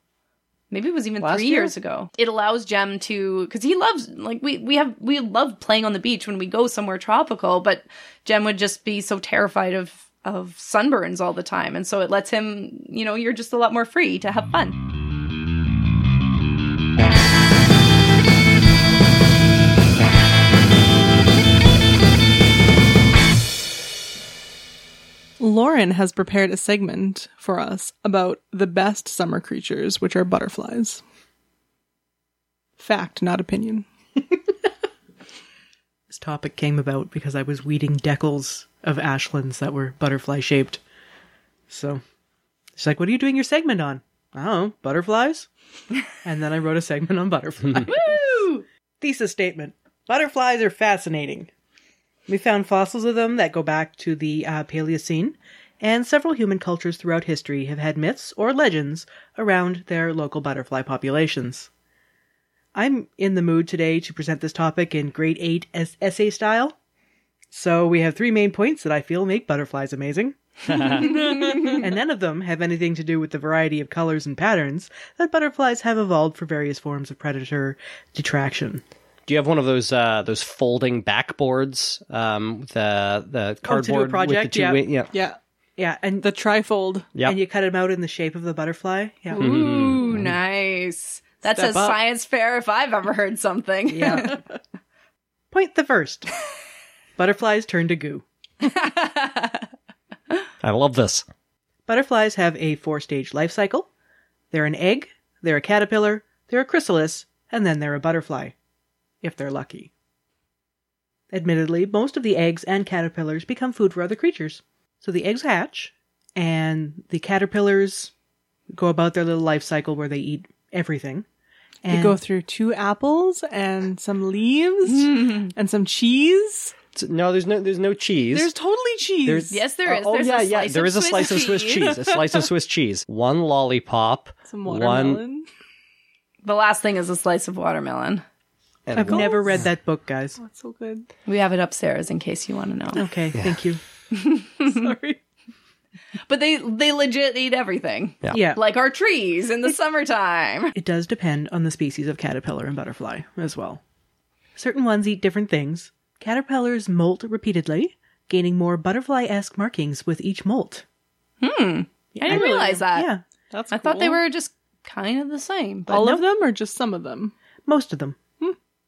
Speaker 2: Maybe it was even
Speaker 3: Last
Speaker 2: 3
Speaker 3: year?
Speaker 2: years ago. It allows Jem to cuz he loves like we we have we love playing on the beach when we go somewhere tropical, but Jem would just be so terrified of of sunburns all the time and so it lets him, you know, you're just a lot more free to have fun.
Speaker 1: Lauren has prepared a segment for us about the best summer creatures, which are butterflies. Fact, not opinion. (laughs)
Speaker 4: This topic came about because I was weeding decals of ashlands that were butterfly shaped. So she's like, What are you doing your segment on? I don't butterflies? (laughs) and then I wrote a segment on butterflies.
Speaker 2: Woo!
Speaker 4: Thesis statement Butterflies are fascinating. We found fossils of them that go back to the uh, Paleocene, and several human cultures throughout history have had myths or legends around their local butterfly populations. I'm in the mood today to present this topic in grade 8 es- essay style. So we have three main points that I feel make butterflies amazing. (laughs) and none of them have anything to do with the variety of colors and patterns that butterflies have evolved for various forms of predator detraction.
Speaker 3: Do you have one of those uh, those folding backboards? Um, the the
Speaker 4: Oh, to do a
Speaker 3: cardboard
Speaker 4: project?
Speaker 3: with the two
Speaker 4: Yeah.
Speaker 3: wing- yeah.
Speaker 1: Yeah.
Speaker 4: Yeah, and
Speaker 1: The trifold.
Speaker 3: Yep.
Speaker 4: and you cut them out in the shape of the butterfly. Yeah.
Speaker 2: Ooh, nice. That's
Speaker 1: Step
Speaker 2: a
Speaker 1: up.
Speaker 2: science fair if I've ever heard something.
Speaker 4: Yeah. (laughs) Point the first. Butterflies turn to goo.
Speaker 3: I love this.
Speaker 4: Butterflies have a four stage life cycle. They're an egg, they're a caterpillar, they're a chrysalis, and then they're a butterfly. If they're lucky. Admittedly, most of the eggs and caterpillars become food for other creatures. So the eggs hatch, and the caterpillars go about their little life cycle where they eat everything.
Speaker 1: They go through two apples and some leaves (laughs) and some cheese.
Speaker 3: No, there's no there's no cheese.
Speaker 1: There's totally cheese.
Speaker 3: There's-
Speaker 2: Yes, there uh, is.
Speaker 3: Oh,
Speaker 2: There's
Speaker 3: yeah,
Speaker 2: a
Speaker 3: yeah.
Speaker 2: slice
Speaker 3: There
Speaker 2: of
Speaker 3: is a
Speaker 2: Swiss
Speaker 3: slice of Swiss
Speaker 2: cheese.
Speaker 3: cheese. A slice of Swiss (laughs) cheese. One lollipop.
Speaker 1: some
Speaker 3: One.
Speaker 1: watermelon.
Speaker 2: The last thing is a slice of watermelon.
Speaker 3: And
Speaker 4: I've never read that book, guys.
Speaker 1: That's so good.
Speaker 2: We have it upstairs in case you want to know.
Speaker 4: Okay, thank you. (laughs)
Speaker 1: Sorry.
Speaker 2: But they they legit eat everything.
Speaker 3: Yeah.
Speaker 4: Yeah.
Speaker 2: Like our trees in the summertime. (laughs)
Speaker 4: It does depend on the species of caterpillar and butterfly as well. Certain ones eat different things. Caterpillars molt repeatedly, gaining more butterfly esque markings with each molt. Hmm.
Speaker 2: I didn't realize that.
Speaker 4: Yeah,
Speaker 1: That's
Speaker 2: I thought they
Speaker 1: cool.
Speaker 2: were just kind of the same. But
Speaker 1: all
Speaker 2: no,
Speaker 1: of them or just some of them.
Speaker 4: most of them.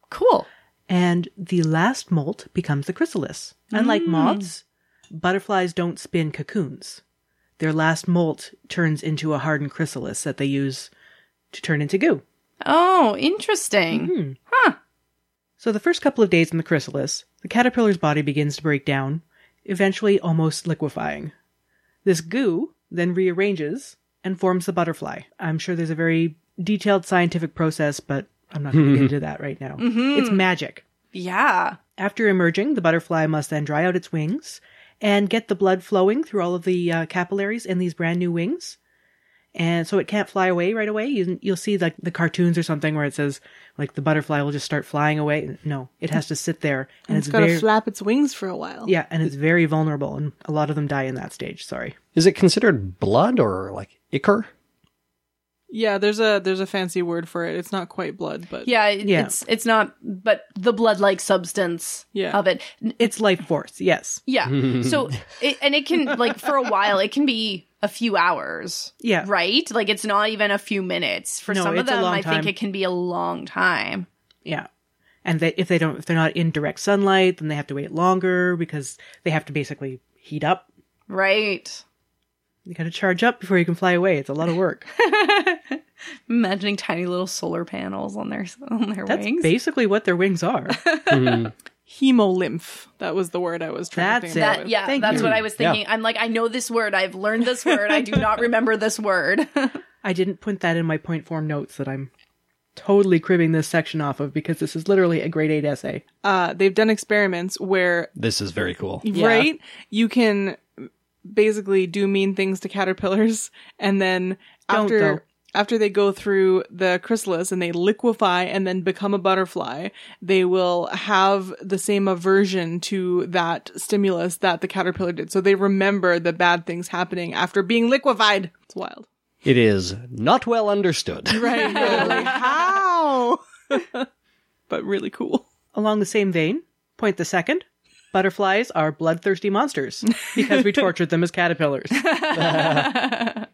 Speaker 2: Cool.
Speaker 4: And the last molt becomes the chrysalis. Unlike mm. moths, butterflies don't spin cocoons. Their last molt turns into a hardened chrysalis that they use to turn into goo.
Speaker 2: Oh, interesting. Mm-hmm. Huh.
Speaker 4: So the first couple of days in the chrysalis, the caterpillar's body begins to break down, eventually almost liquefying. This goo then rearranges and forms the butterfly. I'm sure there's a very detailed scientific process, but I'm not going to get into (laughs) that right now. It's magic.
Speaker 2: Yeah.
Speaker 4: After emerging, the butterfly must then dry out its wings and get the blood flowing through all of the uh, capillaries in these brand new wings. And so it can't fly away right away. You, you'll see like the cartoons or something where it says like the butterfly will just start flying away. No, it has to sit there and,
Speaker 1: It's
Speaker 4: it's,
Speaker 1: got to
Speaker 4: very
Speaker 1: flap its wings for a while.
Speaker 4: yeah, and it's very vulnerable, and a lot of them die in that stage. Sorry.
Speaker 3: Is it considered blood or like ichor?
Speaker 1: Yeah, there's a there's a fancy word for it. It's not quite blood, but
Speaker 2: Yeah, it-
Speaker 4: Yeah.
Speaker 2: it's it's not but the blood-like substance
Speaker 1: Yeah.
Speaker 2: of it.
Speaker 4: It's life force. Yes.
Speaker 2: Yeah. (laughs) so it, and it can like for a while it can be a few hours.
Speaker 4: Yeah.
Speaker 2: Right? Like it's not even a few minutes. For
Speaker 4: No,
Speaker 2: some of
Speaker 4: it's a
Speaker 2: them
Speaker 4: long
Speaker 2: I think
Speaker 4: time.
Speaker 2: it can be a long time.
Speaker 4: Yeah. And they, if they don't, if they're not in direct sunlight, then they have to wait longer because they have to basically heat up.
Speaker 2: Right.
Speaker 4: You got to charge up before you can fly away. It's a lot of work. (laughs)
Speaker 2: Imagining tiny little solar panels on their on their
Speaker 4: That's
Speaker 2: wings.
Speaker 4: basically what their wings are. (laughs)
Speaker 1: hemolymph. That was the word I was trying
Speaker 4: That's
Speaker 1: to think
Speaker 4: it.
Speaker 2: that, yeah,
Speaker 4: Thank
Speaker 2: that's
Speaker 4: you.
Speaker 2: what I was thinking. I'm like, I know this word. I've learned this word. I do not (laughs) remember this word.
Speaker 4: I didn't put that in my point form notes that I'm totally cribbing this section off of because this is literally a grade eight essay.
Speaker 1: Uh, they've done experiments where
Speaker 3: This is very cool.
Speaker 1: right you can basically do mean things to caterpillars, (laughs) and then
Speaker 4: Don't,
Speaker 1: after
Speaker 4: though.
Speaker 1: after they go through the chrysalis and they liquefy and then become a butterfly, they will have the same aversion to that stimulus that the caterpillar did. So they remember the bad things happening after being liquefied. It's wild.
Speaker 3: It is not well understood. (laughs)
Speaker 1: Right. (laughs) like, how? but really cool.
Speaker 4: Along the same vein, point the second. Butterflies are bloodthirsty monsters because we (laughs) tortured them as caterpillars. (laughs)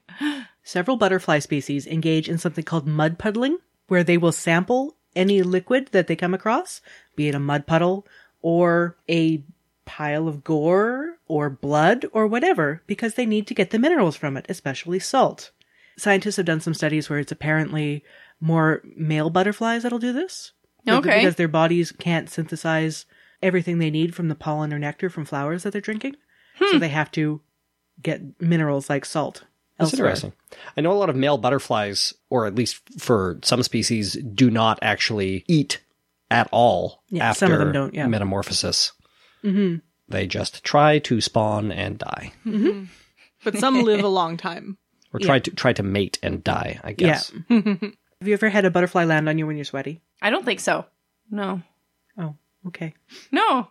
Speaker 4: Several butterfly species engage in something called mud puddling, where they will sample any liquid that they come across, be it a mud puddle or a pile of gore or blood or whatever because they need to get the minerals from it, especially salt. Scientists have done some studies where it's apparently more male butterflies that'll do this.
Speaker 2: Okay.
Speaker 4: Because their bodies can't synthesize everything they need from the pollen or nectar from flowers that they're drinking. So they have to get minerals like salt.
Speaker 3: That's
Speaker 4: elsewhere.
Speaker 3: interesting. I know a lot of male butterflies, or at least for some species, do not actually eat at all
Speaker 4: Yeah,
Speaker 3: after
Speaker 4: some of them don't, yeah.
Speaker 3: metamorphosis. Mm-hmm. They just try to spawn and die, (laughs)
Speaker 1: But some live a long time.
Speaker 3: or try to try to mate and die. I guess. (laughs)
Speaker 4: Have you ever had a butterfly land on you when you're sweaty?
Speaker 2: I don't think so. No.
Speaker 4: Okay.
Speaker 2: No.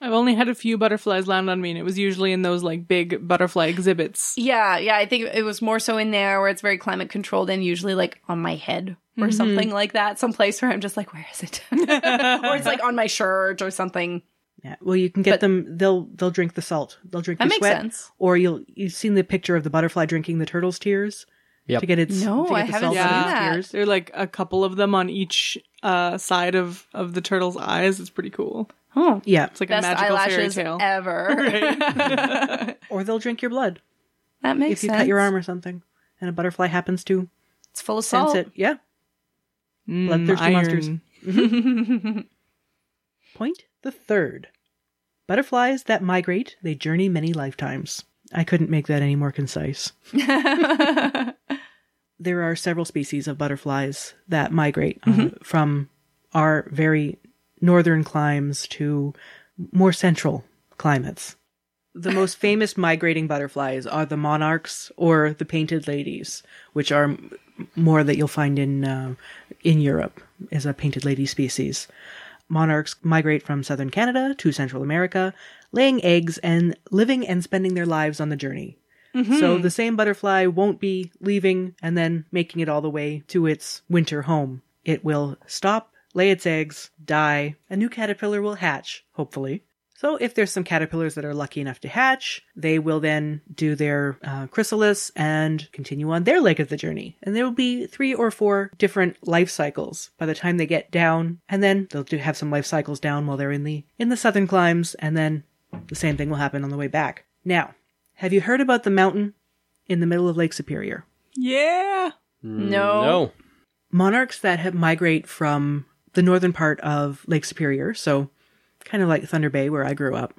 Speaker 1: I've only had a few butterflies land on me, and it was usually in those like big butterfly exhibits.
Speaker 2: Yeah, yeah. I think it was more so in there where it's very climate controlled and usually like on my head or mm-hmm. something like that. Some place where I'm just like, where is it? (laughs) or it's like on my shirt or something.
Speaker 4: Yeah. Well, you can get
Speaker 2: But-
Speaker 4: them. They'll they'll drink the salt. They'll drink
Speaker 2: That
Speaker 4: the
Speaker 2: makes
Speaker 4: sweat.
Speaker 2: sense.
Speaker 4: Or you'll you've seen the picture of the butterfly drinking the turtle's tears
Speaker 3: Yep.
Speaker 4: to get its
Speaker 2: No,
Speaker 4: to get
Speaker 2: I
Speaker 4: the
Speaker 2: haven't
Speaker 4: salt out
Speaker 2: seen
Speaker 4: its
Speaker 2: that.
Speaker 4: tears.
Speaker 1: There are like a couple of them on each uh, side of of the turtle's eyes. is pretty cool.
Speaker 2: Oh,
Speaker 4: Yeah.
Speaker 1: It's like
Speaker 2: best
Speaker 1: a magical fairy
Speaker 2: eyelashes
Speaker 1: tale.
Speaker 2: ever. (laughs) (laughs)
Speaker 4: Or they'll drink your blood
Speaker 2: that makes
Speaker 4: if you
Speaker 2: sense.
Speaker 4: cut your arm or something, and a butterfly happens to
Speaker 2: It's full of
Speaker 4: sense
Speaker 2: salt.
Speaker 4: it. Yeah.
Speaker 1: Mm,
Speaker 4: Bloodthirsty
Speaker 1: iron.
Speaker 4: monsters. (laughs) Point the third. Butterflies that migrate, they journey many lifetimes. I couldn't make that any more concise. There are several species of butterflies that migrate uh, from our very northern climes to more central climates. The most famous migrating butterflies are the monarchs or the painted ladies, which are more that you'll find in uh, in Europe as a painted lady species. Monarchs migrate from southern Canada to Central America, laying eggs and living and spending their lives on the journey. So the same butterfly won't be leaving and then making it all the way to its winter home. It will stop, lay its eggs, die, a new caterpillar will hatch, hopefully. So if there's some caterpillars that are lucky enough to hatch, they will then do their uh, chrysalis and continue on their leg of the journey. And there will be three or four different life cycles by the time they get down, and then they'll do have some life cycles down while they're in the in the southern climes, and then the same thing will happen on the way back. Now, have you heard about the mountain in the middle of Lake Superior?
Speaker 1: Yeah.
Speaker 2: Mm, no.
Speaker 3: No.
Speaker 4: monarchs that have migrate from the northern part of Lake Superior, so kind of like Thunder Bay where I grew up.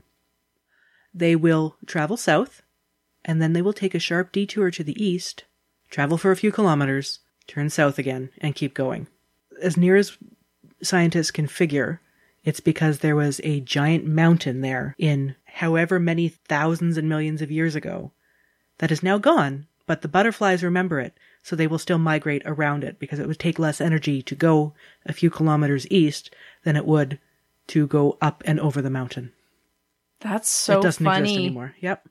Speaker 4: They will travel south, and then they will take a sharp detour to the east, travel for a few kilometers, turn south again, and keep going. As near as scientists can figure, it's because there was a giant mountain there in however many thousands and millions of years ago that is now gone, but the butterflies remember it, so they will still migrate around it because it would take less energy to go a few kilometers east than it would to go up and over the mountain.
Speaker 2: That's so
Speaker 4: it doesn't
Speaker 2: funny.
Speaker 4: exist anymore. Yep.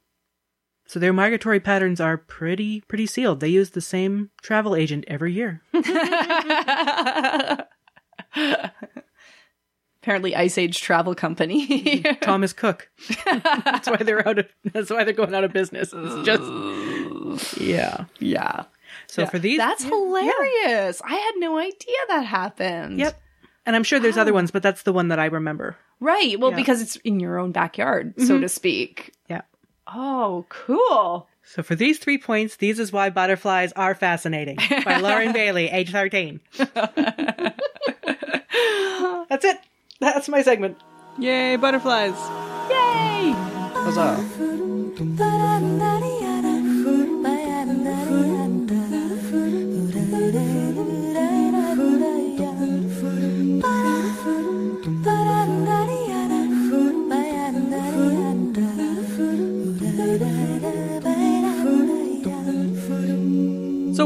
Speaker 4: So their migratory patterns are pretty pretty sealed. They use the same travel agent every year. (laughs) (laughs)
Speaker 2: Apparently, Ice Age Travel Company. (laughs)
Speaker 4: Thomas Cook. (laughs) that's why they're out of that's why they're going out of business. It's just Yeah.
Speaker 2: yeah.
Speaker 4: So for these
Speaker 2: That's hilarious. I had no idea that happened.
Speaker 4: Yep. And I'm sure there's other ones, but that's the one that I remember.
Speaker 2: Right. Well,
Speaker 4: Yeah.
Speaker 2: because it's in your own backyard, so mm-hmm. to speak.
Speaker 4: Yeah.
Speaker 2: Oh, cool.
Speaker 4: So for these three points, these is why butterflies are fascinating by Lauren (laughs) Bailey, age 13. That's it. That's my segment.
Speaker 1: Yay, butterflies.
Speaker 2: Yay.
Speaker 3: Huzzah.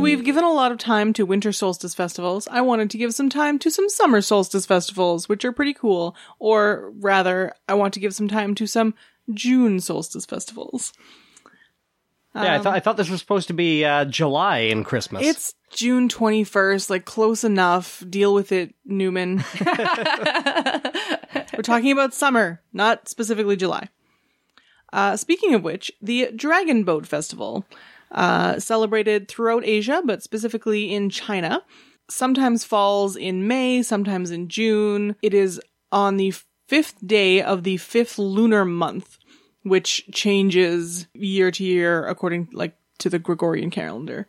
Speaker 1: We've given a lot of time to winter solstice festivals. I wanted to give some time to some summer solstice festivals, which are pretty cool. Or rather, I want to give some time to some June solstice festivals.
Speaker 3: Yeah, I thought I thought this was supposed to be uh, July in Christmas.
Speaker 1: It's June 21st, like close enough. Deal with it, Newman. (laughs) We're talking about summer, not specifically July. Uh, speaking of which, the Dragon Boat Festival, uh, celebrated throughout Asia, but specifically in China, sometimes falls in May, sometimes in June. It is on the fifth day of the fifth lunar month, which changes year to year according like to the Gregorian calendar.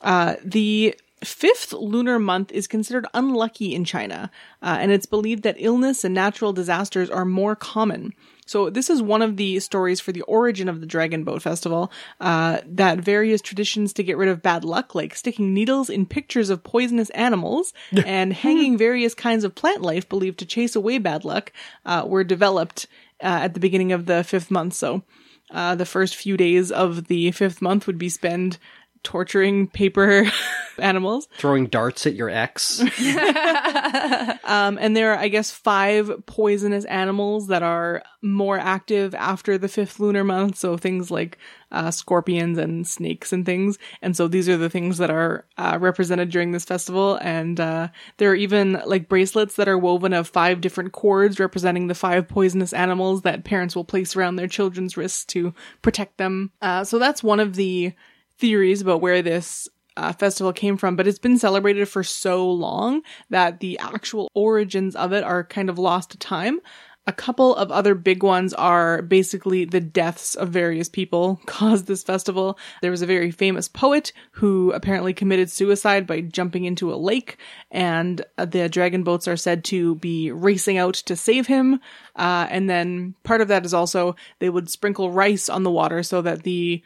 Speaker 1: Uh, the fifth lunar month is considered unlucky in China, uh, and it's believed that illness and natural disasters are more common. So this is one of the stories for the origin of the Dragon Boat Festival. Uh, that various traditions to get rid of bad luck, like sticking needles in pictures of poisonous animals (laughs) and hanging various kinds of plant life believed to chase away bad luck, uh, were developed uh, at the beginning of the fifth month. So. Uh, the first few days of the fifth month would be spent torturing paper (laughs) animals.
Speaker 3: Throwing darts at your ex. (laughs)
Speaker 1: Um, and there are, I guess, five poisonous animals that are more active after the fifth lunar month. So things like uh, scorpions and snakes and things. And so these are the things that are uh, represented during this festival. And uh, there are even like bracelets that are woven of five different cords representing the five poisonous animals that parents will place around their children's wrists to protect them. Uh, so that's one of the theories about where this uh, festival came from, but it's been celebrated for so long that the actual origins of it are kind of lost to time. A couple of other big ones are basically the deaths of various people (laughs) caused this festival. There was a very famous poet who apparently committed suicide by jumping into a lake, and the dragon boats are said to be racing out to save him. Uh, and then part of that is also they would sprinkle rice on the water so that the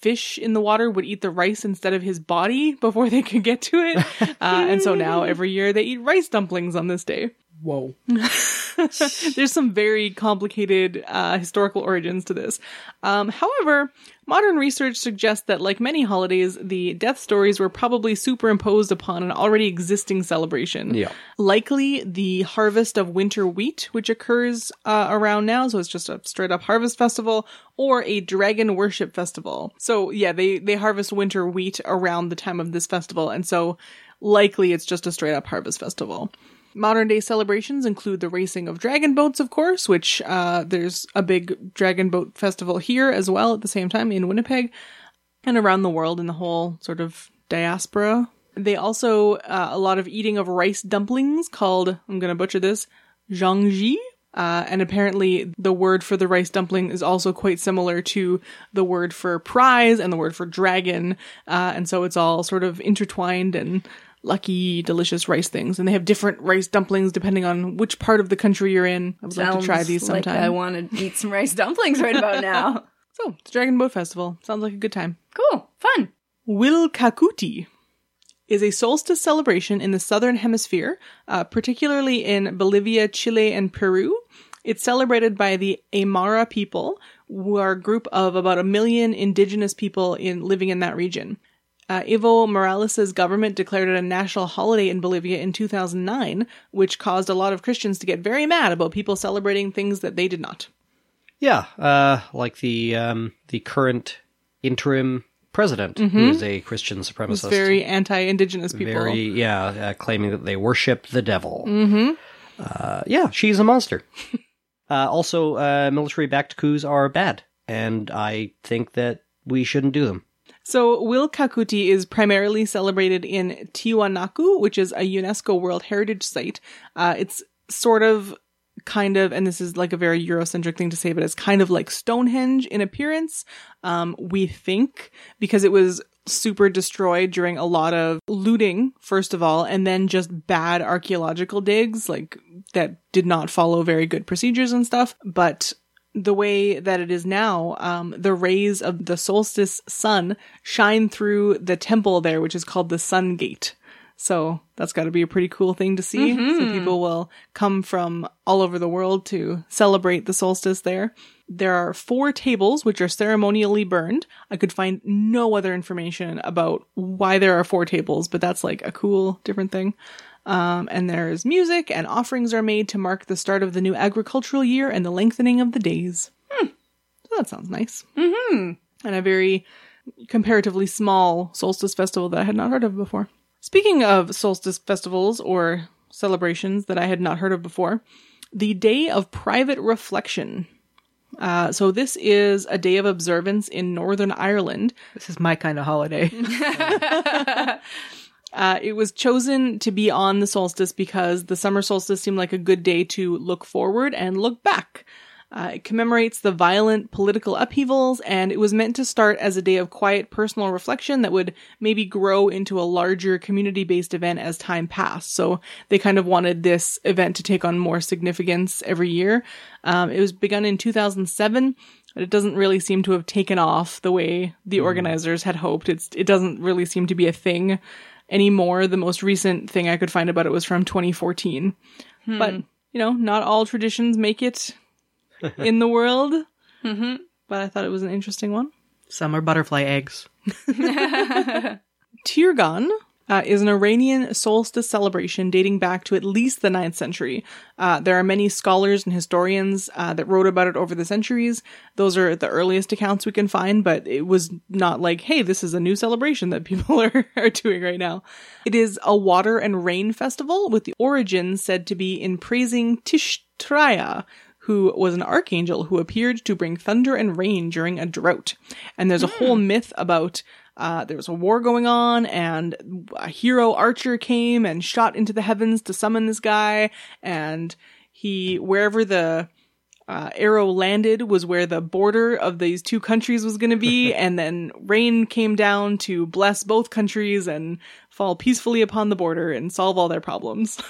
Speaker 1: fish in the water would eat the rice instead of his body (laughs) before they could get to it. Uh, and so now (laughs) every year they eat rice dumplings on this day.
Speaker 4: Whoa. (laughs) (laughs)
Speaker 1: There's some very complicated uh, historical origins to this. Um, however, modern research suggests that, like many holidays, the death stories were probably superimposed upon an already existing celebration.
Speaker 3: Yeah.
Speaker 1: Likely the harvest of winter wheat, which occurs uh, around now, so it's just a straight up harvest festival, or a dragon worship festival. So yeah, they they harvest winter wheat around the time of this festival, and so likely it's just a straight up harvest festival. Modern day celebrations include the racing of dragon boats, of course, which uh, there's a big dragon boat festival here as well at the same time in Winnipeg and around the world in the whole sort of diaspora. They also, uh, a lot of eating of rice dumplings called, I'm going to butcher this, zhangji. Uh, and apparently the word for the rice dumpling is also quite similar to the word for prize and the word for dragon. Uh, and so it's all sort of intertwined and lucky, delicious rice things. And they have different rice dumplings depending on which part of the country you're in. I would like to try
Speaker 2: Sounds
Speaker 1: these
Speaker 2: like
Speaker 1: sometime.
Speaker 2: I want to eat some rice dumplings right about now. (laughs)
Speaker 1: so, the Dragon Boat Festival. Sounds like a good time.
Speaker 2: Cool, fun.
Speaker 1: Wilkakuti is a solstice celebration in the southern hemisphere, uh, particularly in Bolivia, Chile, and Peru. It's celebrated by the Aymara people, who are a group of about a million indigenous people in living in that region. Uh, Evo Morales' government declared it a national holiday in Bolivia in 2009, which caused a lot of Christians to get very mad about people celebrating things that they did not.
Speaker 3: Yeah, uh, like the um, the current interim president, who is a Christian supremacist.
Speaker 1: very anti-indigenous people.
Speaker 3: Very, yeah, uh, claiming that they worship the devil. Mm-hmm. Uh, yeah, she's a monster. (laughs) uh, also, uh, military-backed coups are bad, and I think that we shouldn't do them.
Speaker 1: So, Wilkakuti is primarily celebrated in Tiwanaku, which is a UNESCO World Heritage Site. Uh, it's sort of, kind of, and this is like a very Eurocentric thing to say, but it's kind of like Stonehenge in appearance. Um, we think because it was super destroyed during a lot of looting, first of all, and then just bad archaeological digs, like that did not follow very good procedures and stuff. But the way that it is now, um, the rays of the solstice sun shine through the temple there, which is called the Sun Gate. So that's got to be a pretty cool thing to see. So people will come from all over the world to celebrate the solstice there. There are four tables which are ceremonially burned. I could find no other information about why there are four tables, but that's like a cool different thing. Um, and there's music and offerings are made to mark the start of the new agricultural year and the lengthening of the days. Hmm. So that sounds nice. Mm-hmm. And a very comparatively small solstice festival that I had not heard of before. Speaking of solstice festivals or celebrations that I had not heard of before, the Day of Private Reflection. Uh, so this is a day of observance in Northern Ireland
Speaker 4: This is my kind of holiday. (laughs) (laughs)
Speaker 1: Uh, it was chosen to be on the solstice because the summer solstice seemed like a good day to look forward and look back. Uh, it commemorates the violent political upheavals, and it was meant to start as a day of quiet personal reflection that would maybe grow into a larger community based event as time passed. So they kind of wanted this event to take on more significance every year. Um, it was begun in 2007. But it doesn't really seem to have taken off the way the organizers had hoped. It's it doesn't really seem to be a thing anymore. The most recent thing I could find about it was from 2014. But you know, not all traditions make it in the world. (laughs) Mm-hmm. But I thought it was an interesting one.
Speaker 4: Some are butterfly eggs. (laughs)
Speaker 1: Tirgan uh, is an Iranian solstice celebration dating back to at least the 9th century. Uh, there are many scholars and historians uh, that wrote about it over the centuries. Those are the earliest accounts we can find, but it was not like, hey, this is a new celebration that (laughs) people are, are doing right now. It is a water and rain festival with the origin said to be in praising Tishtraya, who was an archangel who appeared to bring thunder and rain during a drought. And there's a whole myth about uh, there was a war going on, and a hero archer came and shot into the heavens to summon this guy, and he wherever the uh, arrow landed was where the border of these two countries was going to be, (laughs) and then rain came down to bless both countries and fall peacefully upon the border and solve all their problems.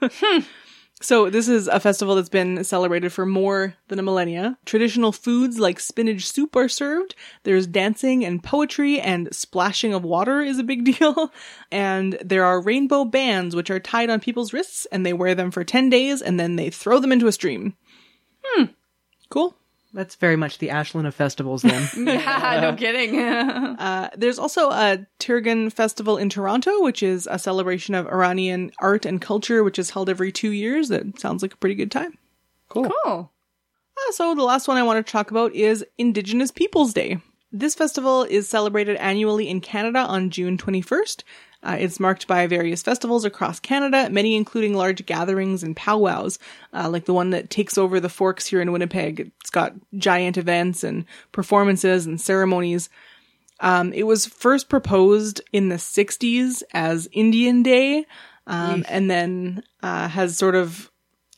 Speaker 1: (laughs) So this is a festival that's been celebrated for more than a millennia. Traditional foods like spinach soup are served. There's dancing and poetry and splashing of water is a big (laughs) deal. And there are rainbow bands which are tied on people's wrists and they wear them for 10 days and then they throw them into a stream. Hmm. Cool.
Speaker 4: That's very much the Ashland of festivals then. (laughs)
Speaker 2: Yeah, no kidding. (laughs)
Speaker 1: Uh, there's also a Tirgan festival in Toronto, which is a celebration of Iranian art and culture, which is held every two years. That sounds like a pretty good time.
Speaker 2: cool.
Speaker 1: Uh, so the last one I want to talk about is Indigenous Peoples Day. This festival is celebrated annually in Canada on June 21st. Uh, it's marked by various festivals across Canada, many including large gatherings and powwows, uh, like the one that takes over the Forks here in Winnipeg. It's got giant events and performances and ceremonies. Um, it was first proposed in the 60s as Indian Day, um, and then uh, has sort of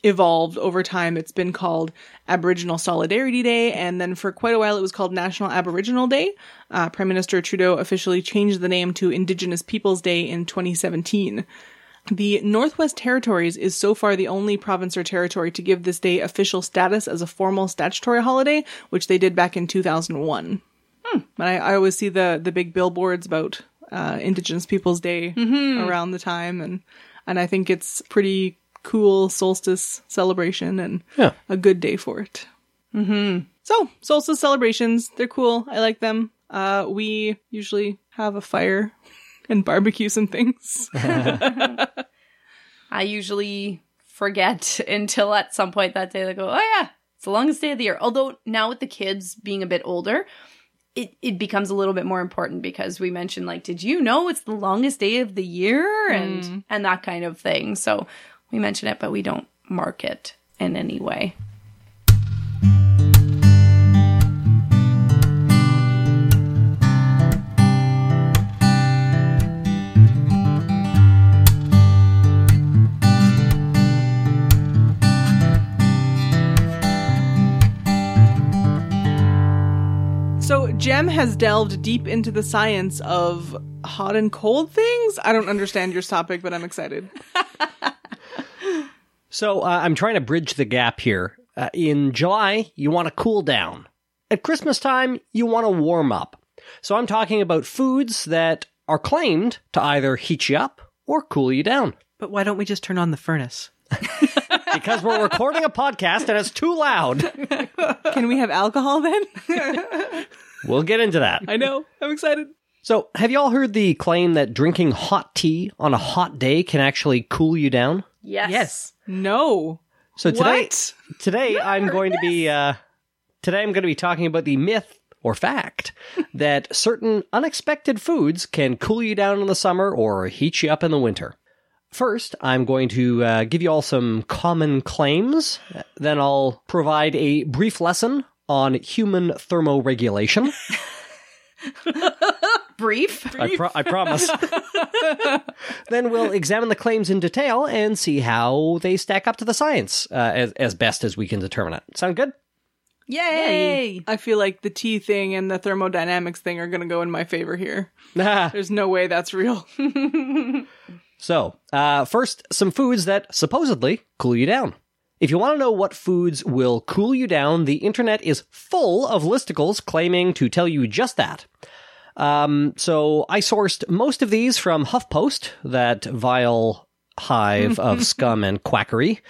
Speaker 1: evolved over time. It's been called Aboriginal Solidarity Day, and then for quite a while it was called National Aboriginal Day. Uh, Prime Minister Trudeau officially changed the name to Indigenous Peoples Day in 2017. The Northwest Territories is so far the only province or territory to give this day official status as a formal statutory holiday, which they did back in 2001. And I, I always see the the big billboards about uh, Indigenous Peoples Day around the time, and and I think it's pretty cool solstice celebration and
Speaker 3: Yeah.
Speaker 1: a good day for it. Mm-hmm. So solstice celebrations, they're cool. I like them. Uh, we usually have a fire (laughs) and barbecues and things. (laughs)
Speaker 2: I usually forget (laughs) until at some point that day they go, oh yeah, it's the longest day of the year. Although now with the kids being a bit older, it, it becomes a little bit more important because we mentioned like, did you know it's the longest day of the year and and that kind of thing. So we mention it, but we don't mark it in any way.
Speaker 1: So Jem has delved deep into the science of hot and cold things. I don't understand your topic, but I'm excited. (laughs)
Speaker 3: So uh, I'm trying to bridge the gap here. Uh, in July, you want to cool down. At Christmas time, you want to warm up. So I'm talking about foods that are claimed to either heat you up or cool you down.
Speaker 4: but why don't we just turn on the furnace? (laughs)
Speaker 3: Because we're recording a podcast and it's too loud. (laughs)
Speaker 1: Can we have alcohol then? (laughs)
Speaker 3: We'll get into that.
Speaker 1: I know. I'm excited.
Speaker 3: So, have you all heard the claim that drinking hot tea on a hot day can actually cool you down?
Speaker 2: Yes.
Speaker 4: Yes.
Speaker 1: No.
Speaker 3: So today,
Speaker 1: What?
Speaker 3: today I'm going to be uh, today I'm going to be talking about the myth or fact (laughs) that certain unexpected foods can cool you down in the summer or heat you up in the winter. First, I'm going to uh, give you all some common claims. Then I'll provide a brief lesson on human thermoregulation. (laughs)
Speaker 2: Brief.
Speaker 3: I, pro- I promise. (laughs) then we'll examine the claims in detail and see how they stack up to the science uh, as, as best as we can determine it. Sound good?
Speaker 2: Yay!
Speaker 1: I feel like the tea thing and the thermodynamics thing are going to go in my favor here. (laughs) There's no way that's real. (laughs)
Speaker 3: So, uh, first, some foods that supposedly cool you down. If you want to know what foods will cool you down, the internet is full of listicles claiming to tell you just that. Um, so I sourced most of these from HuffPost, that vile hive of (laughs) scum and quackery.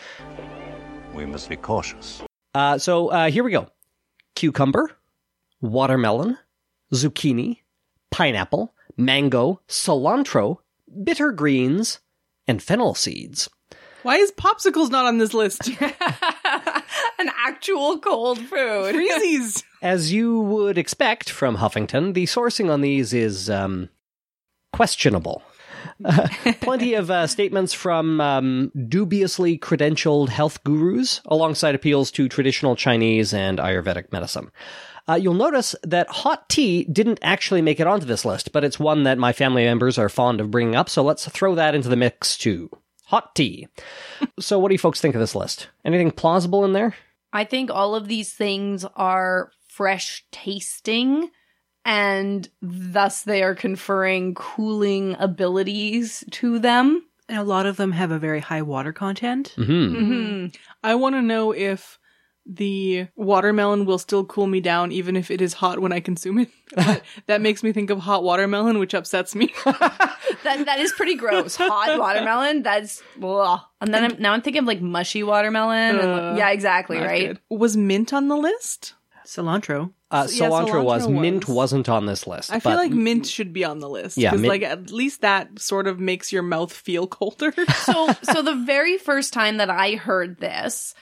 Speaker 6: We must be cautious.
Speaker 3: Uh, so uh, here we go cucumber, watermelon, zucchini, pineapple, mango, cilantro, bitter greens, and fennel seeds.
Speaker 1: Why is popsicles not on this list? (laughs)
Speaker 2: An actual cold food.
Speaker 1: Freezies.
Speaker 3: As you would expect from Huffington, the sourcing on these is um, questionable. Uh, (laughs) plenty of uh, statements from um, dubiously credentialed health gurus, alongside appeals to traditional Chinese and Ayurvedic medicine. Uh, you'll notice that hot tea didn't actually make it onto this list, but it's one that my family members are fond of bringing up, so let's throw that into the mix too. Hot tea. so, what do you folks think of this list? Anything plausible in there?
Speaker 2: I think all of these things are fresh tasting and thus they are conferring cooling abilities to them.
Speaker 4: And a lot of them have a very high water content.
Speaker 3: hmm
Speaker 1: I want to know if the watermelon will still cool me down even if it is hot when I consume it. (laughs) that, that makes me think of hot watermelon, which upsets me. (laughs)
Speaker 2: That that is pretty gross. Hot (laughs) watermelon. That's ugh. and then I'm, now I'm thinking of like mushy watermelon. and,
Speaker 1: Uh,
Speaker 2: yeah, exactly. Right.
Speaker 1: good. Was mint on the list?
Speaker 4: Cilantro.
Speaker 3: Uh,
Speaker 1: Yeah,
Speaker 3: cilantro, was.
Speaker 1: cilantro
Speaker 3: Mint
Speaker 1: was.
Speaker 3: wasn't on this list.
Speaker 1: I feel like mint should be on the list.
Speaker 3: Yeah,
Speaker 1: Because,
Speaker 3: mint-
Speaker 1: like, at least that sort of makes your mouth feel colder. (laughs)
Speaker 2: So (laughs) so the very first time that I heard this,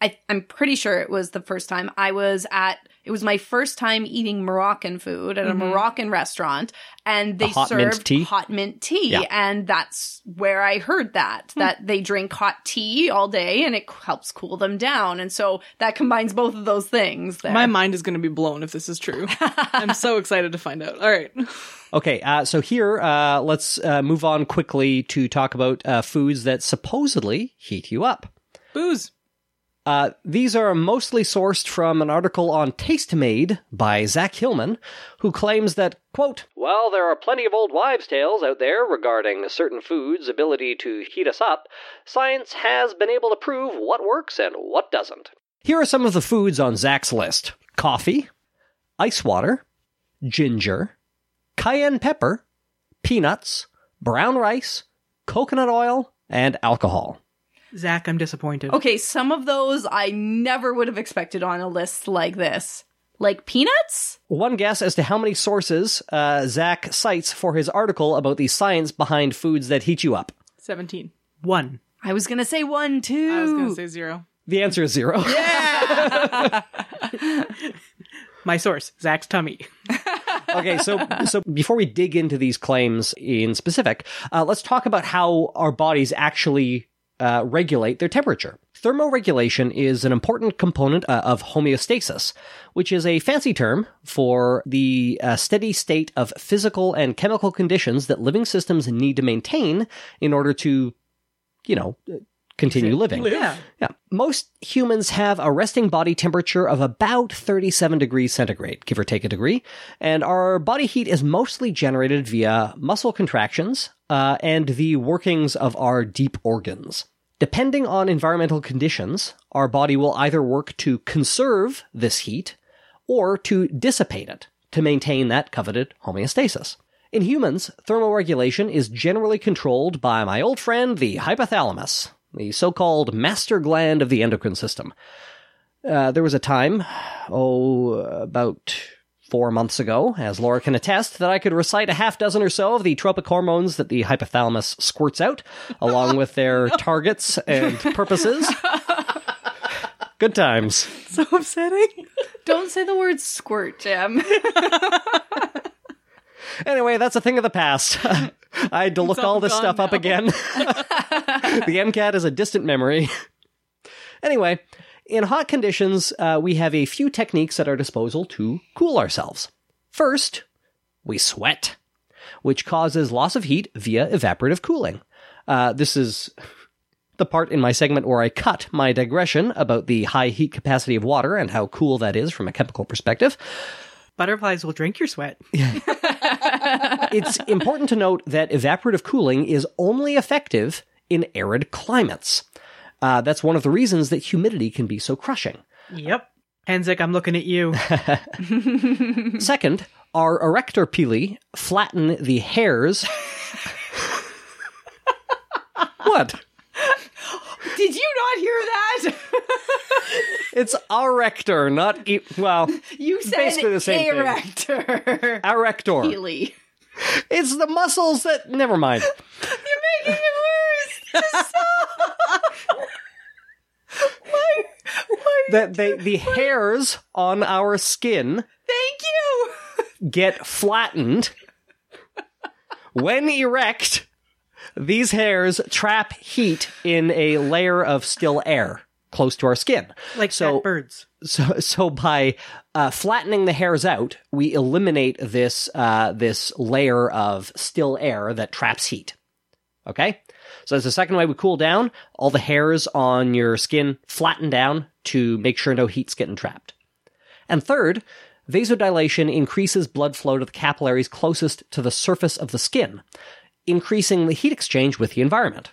Speaker 2: I I'm pretty sure it was the first time I was at. It was my first time eating Moroccan food at a Moroccan restaurant, and they
Speaker 3: hot mint
Speaker 2: served
Speaker 3: tea?
Speaker 2: hot mint tea,
Speaker 3: Yeah.
Speaker 2: and that's where I heard that that they drink hot tea all day, and it helps cool them down, and so that combines both of those things. There.
Speaker 1: My mind is going to be blown if this is true. (laughs) I'm so excited to find out. All right.
Speaker 3: Okay, uh, so here, uh, let's uh, move on quickly to talk about uh, foods that supposedly heat you up.
Speaker 1: Booze.
Speaker 3: Uh, these are mostly sourced from an article on Tastemade by Zach Hillman, who claims that, quote, Well, there are plenty of old wives' tales out there regarding certain foods' ability to heat us up. Science has been able to prove what works and what doesn't. Here are some of the foods on Zach's list coffee, ice water, ginger, cayenne pepper, peanuts, brown rice, coconut oil, and alcohol.
Speaker 4: Zach, I'm disappointed.
Speaker 2: okay, some of those I never would have expected on a list like this, like peanuts.
Speaker 3: One guess as to how many sources uh, Zach cites for his article about the science behind foods that heat you up.
Speaker 1: 17.
Speaker 4: One.
Speaker 2: I was gonna say one too.
Speaker 1: I was going to say zero.
Speaker 3: The answer is zero. Yeah! (laughs) (laughs)
Speaker 4: My source, Zach's tummy. (laughs)
Speaker 3: okay, so so before we dig into these claims in specific, uh, let's talk about how our bodies actually uh, regulate their temperature. Thermoregulation is an important component uh, of homeostasis, which is a fancy term for the uh, steady state of physical and chemical conditions that living systems need to maintain in order to, you know, continue living.
Speaker 4: Yeah.
Speaker 3: Yeah. Most humans have a resting body temperature of about 37 degrees centigrade, give or take a degree, and our body heat is mostly generated via muscle contractions uh, and the workings of our deep organs. Depending on environmental conditions, our body will either work to conserve this heat or to dissipate it to maintain that coveted homeostasis. In humans, thermoregulation is generally controlled by my old friend, the hypothalamus, the so-called master gland of the endocrine system. Uh, there was a time, oh, about four months ago, as Laura can attest, that I could recite a half dozen or so of the tropic hormones that the hypothalamus squirts out, along with their (laughs) targets and purposes. Good times. (laughs)
Speaker 1: So upsetting.
Speaker 2: Don't say the word squirt, Jem. (laughs)
Speaker 3: Anyway, that's a thing of the past. I had to look
Speaker 1: all
Speaker 3: all this
Speaker 1: gone
Speaker 3: stuff up again. the MCAT is a distant memory. anyway, in hot conditions, uh, we have a few techniques at our disposal to cool ourselves. First, we sweat. which causes loss of heat via evaporative cooling. Uh, this is the part in my segment where I cut my digression about the high heat capacity of water and how cool that is from a chemical perspective.
Speaker 4: Butterflies will drink your sweat. (laughs)
Speaker 3: It's important to note that evaporative cooling is only effective in arid climates. Uh, that's one of the reasons that humidity can be so crushing.
Speaker 4: Yep. Henzik, I'm looking at you. (laughs) (laughs)
Speaker 3: Second, our erector pili flatten the hairs. what?
Speaker 2: Did you not hear that?
Speaker 3: It's erector, not e- well.
Speaker 2: you said
Speaker 3: Basically the same thing.
Speaker 2: erector.
Speaker 3: Erector.
Speaker 2: Really?
Speaker 3: It's the muscles that. Never mind. (laughs)
Speaker 2: You're making it worse. Why? Why?
Speaker 3: That they the hairs on our skin
Speaker 2: Thank you.
Speaker 3: get flattened. when erect, these hairs trap heat in a layer of still air close to our skin.
Speaker 4: Like
Speaker 3: so,
Speaker 4: birds.
Speaker 3: so so by uh, flattening the hairs out, we eliminate this uh, this layer of still air that traps heat. Okay, so that's the second way we cool down. All the hairs on your skin flatten down to make sure no heat's getting trapped. And third, vasodilation increases blood flow to the capillaries closest to the surface of the skin, increasing the heat exchange with the environment.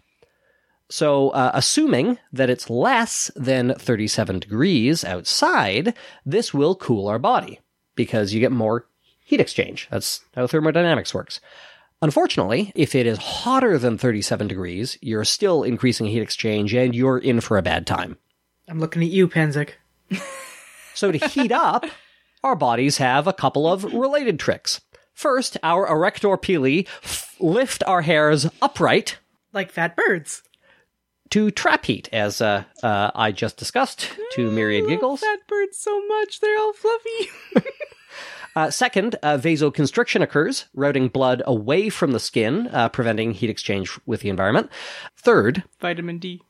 Speaker 3: So, uh, assuming that it's less than 37 degrees outside, this will cool our body because you get more heat exchange. That's how thermodynamics works. Unfortunately, if it is hotter than 37 degrees, you're still increasing heat exchange and you're in for a bad time.
Speaker 4: I'm looking at you, Penzik.
Speaker 3: So to heat up, our bodies have a couple of related tricks. First, our arrector pili f- lift our hairs upright
Speaker 4: Like fat birds.
Speaker 3: to trap heat, as uh, uh, I just discussed to myriad giggles.
Speaker 1: Fat birds so much, they're all fluffy. (laughs)
Speaker 3: Uh, second, uh, vasoconstriction occurs, routing blood away from the skin, uh, preventing heat exchange with the environment. Third,
Speaker 1: Vitamin D.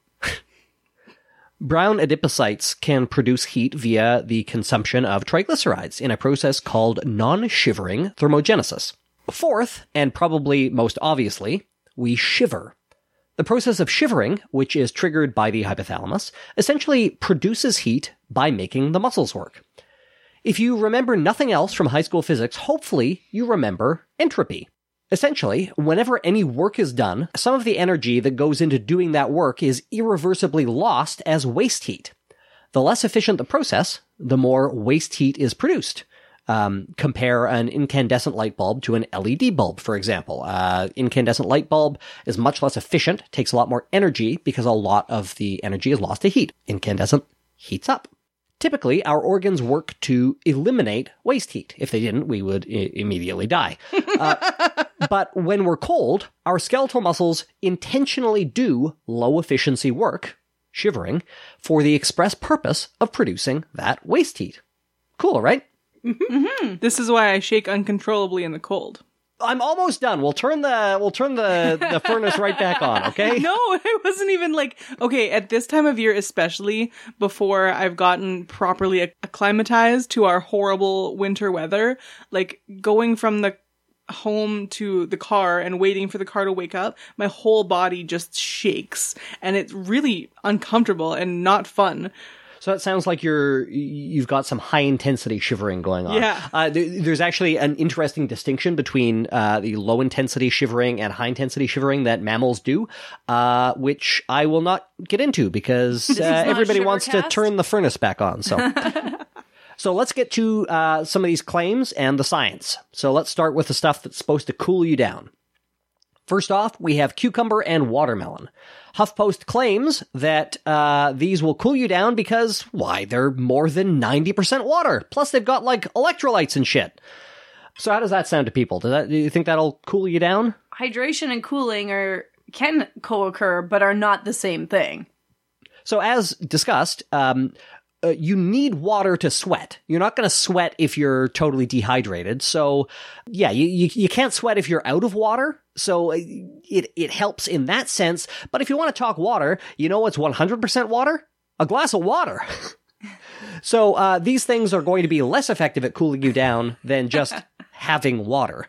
Speaker 3: brown adipocytes can produce heat via the consumption of triglycerides in a process called non-shivering thermogenesis. Fourth, and probably most obviously, we shiver. The process of shivering, which is triggered by the hypothalamus, essentially produces heat by making the muscles work. If you remember nothing else from high school physics, hopefully you remember entropy. Essentially, whenever any work is done, some of the energy that goes into doing that work is irreversibly lost as waste heat. The less efficient the process, the more waste heat is produced. Um, compare an incandescent light bulb to an LED bulb, for example. Uh, incandescent light bulb is much less efficient, takes a lot more energy because a lot of the energy is lost to heat. Incandescent heats up. Typically, our organs work to eliminate waste heat. If they didn't, we would I- immediately die. Uh, (laughs) but when we're cold, our skeletal muscles intentionally do low efficiency work, shivering, for the express purpose of producing that waste heat. Cool, right?
Speaker 1: This is why I shake uncontrollably in the cold.
Speaker 3: I'm almost done. We'll turn the we'll turn the the furnace right back on, (laughs) okay?
Speaker 1: No, it wasn't even like okay at this time of year, especially before I've gotten properly acclimatized to our horrible winter weather. Like going from the home to the car and waiting for the car to wake up, my whole body just shakes, and it's really uncomfortable and not fun.
Speaker 3: So it sounds like you're you've got some high intensity shivering going on.
Speaker 1: Yeah.
Speaker 3: Uh, there, there's actually an interesting distinction between uh, the low intensity shivering and high intensity shivering that mammals do, uh, which I will not get into because (laughs) uh, everybody wants to turn the furnace back on. So. (laughs) So let's get to uh, some of these claims and the science. So let's start with the stuff that's supposed to cool you down. First off, we have cucumber and watermelon. HuffPost claims that uh, these will cool you down because, why, they're more than 90% water. Plus, they've got like electrolytes and shit. So, how does that sound to people? Does that, do you think that'll cool you down?
Speaker 2: Hydration and cooling are can co-occur, but are not the same thing.
Speaker 3: So, as discussed, um, uh, you need water to sweat. You're not going to sweat if you're totally dehydrated. So, yeah, you, you you can't sweat if you're out of water. So uh, it it helps in that sense. But if you want to talk water, you know what's 100% water? A glass of water. (laughs) so uh, these things are going to be less effective at cooling you down than just (laughs) having water.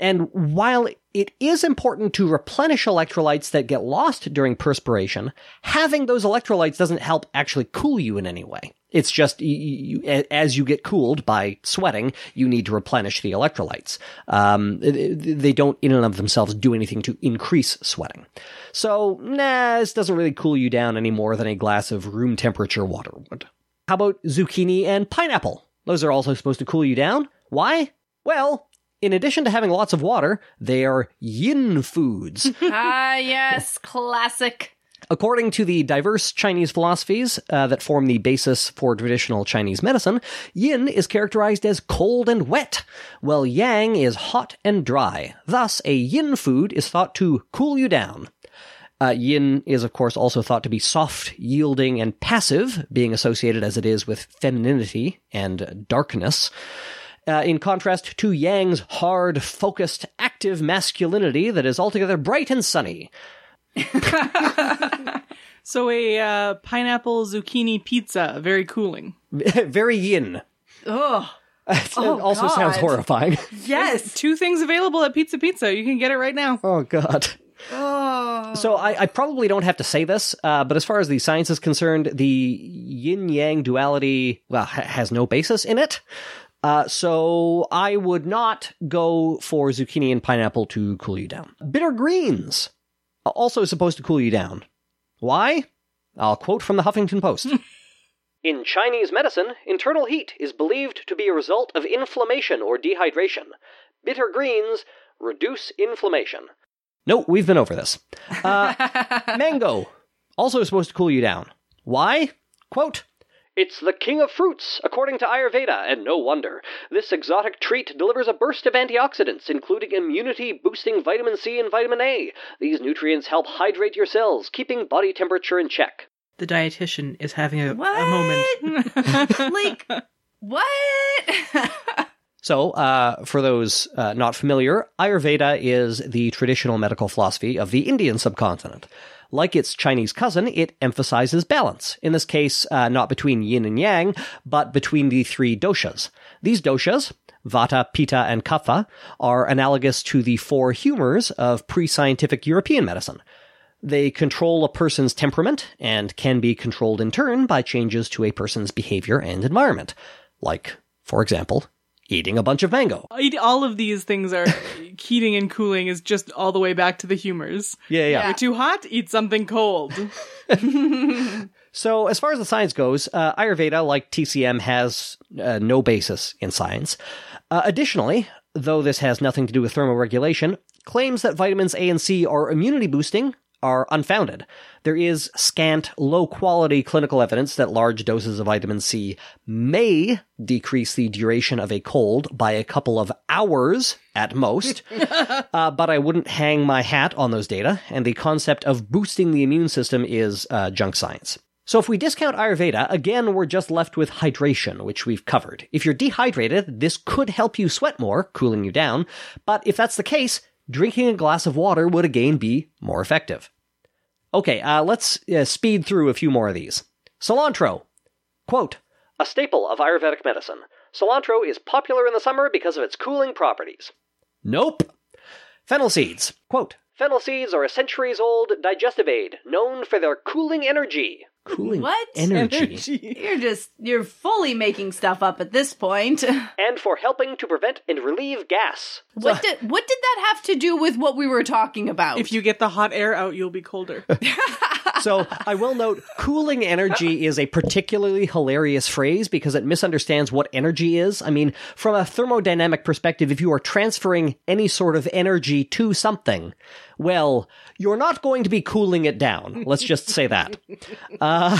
Speaker 3: And while it is important to replenish electrolytes that get lost during perspiration, having those electrolytes doesn't help actually cool you in any way. It's just you, as you get cooled by sweating, you need to replenish the electrolytes. Um, they don't, in and of themselves, do anything to increase sweating. So, nah, this doesn't really cool you down any more than a glass of room temperature water would. How about zucchini and pineapple? Those are also supposed to cool you down. Why? Well, in addition to having lots of water, they are yin foods. (laughs)
Speaker 2: ah, yes, classic.
Speaker 3: According to the diverse Chinese philosophies uh, that form the basis for traditional Chinese medicine, yin is characterized as cold and wet, while yang is hot and dry. Thus, a yin food is thought to cool you down. Uh, yin is, of course, also thought to be soft, yielding, and passive, being associated as it is with femininity and darkness. Uh, in contrast to Yang's hard, focused, active masculinity that is altogether bright and sunny. (laughs)
Speaker 1: so a uh, pineapple zucchini pizza, very cooling. (laughs)
Speaker 3: very yin.
Speaker 2: Ugh. (laughs)
Speaker 3: It oh, also God. sounds horrifying.
Speaker 1: Yes. Two things available at Pizza Pizza. You can get it right now.
Speaker 3: Oh, God. Oh. So I, I, probably don't have to say this, uh, but as far as the science is concerned, the yin yang duality well ha- has no basis in it. Uh, so I would not go for zucchini and pineapple to cool you down. Bitter greens also supposed to cool you down. Why? I'll quote from the Huffington Post. (laughs) In Chinese medicine, internal heat is believed to be a result of inflammation or dehydration. Bitter greens reduce inflammation. No, we've been over this. Uh, (laughs) mango, also supposed to cool you down. Why? Quote, it's the king of fruits, according to Ayurveda, and no wonder. This exotic treat delivers a burst of antioxidants, including immunity boosting vitamin C and vitamin A. These nutrients help hydrate your cells, keeping body temperature in check.
Speaker 4: The dietitian is having a, a moment. (laughs)
Speaker 2: like, what? (laughs)
Speaker 3: So, uh, for those uh, not familiar, Ayurveda is the traditional medical philosophy of the Indian subcontinent. Like its Chinese cousin, it emphasizes balance. In this case, uh, not between yin and yang, but between the three doshas. These doshas, Vata, Pitta, and Kapha, are analogous to the four humors of pre-scientific European medicine. They control a person's temperament and can be controlled in turn by changes to a person's behavior and environment. Like, for example, eating a bunch of mango.
Speaker 1: All of these things are (laughs) heating and cooling is just all the way back to the humors.
Speaker 3: Yeah, yeah.
Speaker 1: You're too hot, eat something cold. (laughs) (laughs)
Speaker 3: so, as far as the science goes, uh, Ayurveda, like TCM, has uh, no basis in science. Uh, additionally, though this has nothing to do with thermoregulation, claims that vitamins A and C are immunity boosting are unfounded. There is scant, low quality clinical evidence that large doses of vitamin C may decrease the duration of a cold by a couple of hours at most, (laughs) uh, but I wouldn't hang my hat on those data, and the concept of boosting the immune system is uh, junk science. So if we discount Ayurveda, again, we're just left with hydration, which we've covered. If you're dehydrated, this could help you sweat more, cooling you down, but if that's the case, drinking a glass of water would again be more effective. Okay, uh, let's uh, speed through a few more of these. Cilantro. Quote, a staple of Ayurvedic medicine. Cilantro is popular in the summer because of its cooling properties. Nope. Fennel seeds. Quote, Fennel seeds are a centuries old digestive aid known for their cooling energy cooling
Speaker 2: what
Speaker 3: energy. energy.
Speaker 2: You're just you're fully making stuff up at this point. (laughs)
Speaker 3: and for helping to prevent and relieve gas.
Speaker 2: What so, did what did that have to do with what we were talking about?
Speaker 1: If you get the hot air out, you'll be colder. (laughs)
Speaker 3: so I will note cooling energy is a particularly hilarious phrase because it misunderstands what energy is. I mean, from a thermodynamic perspective, if you are transferring any sort of energy to something, well, you're not going to be cooling it down. Let's just say that. (laughs) Uh,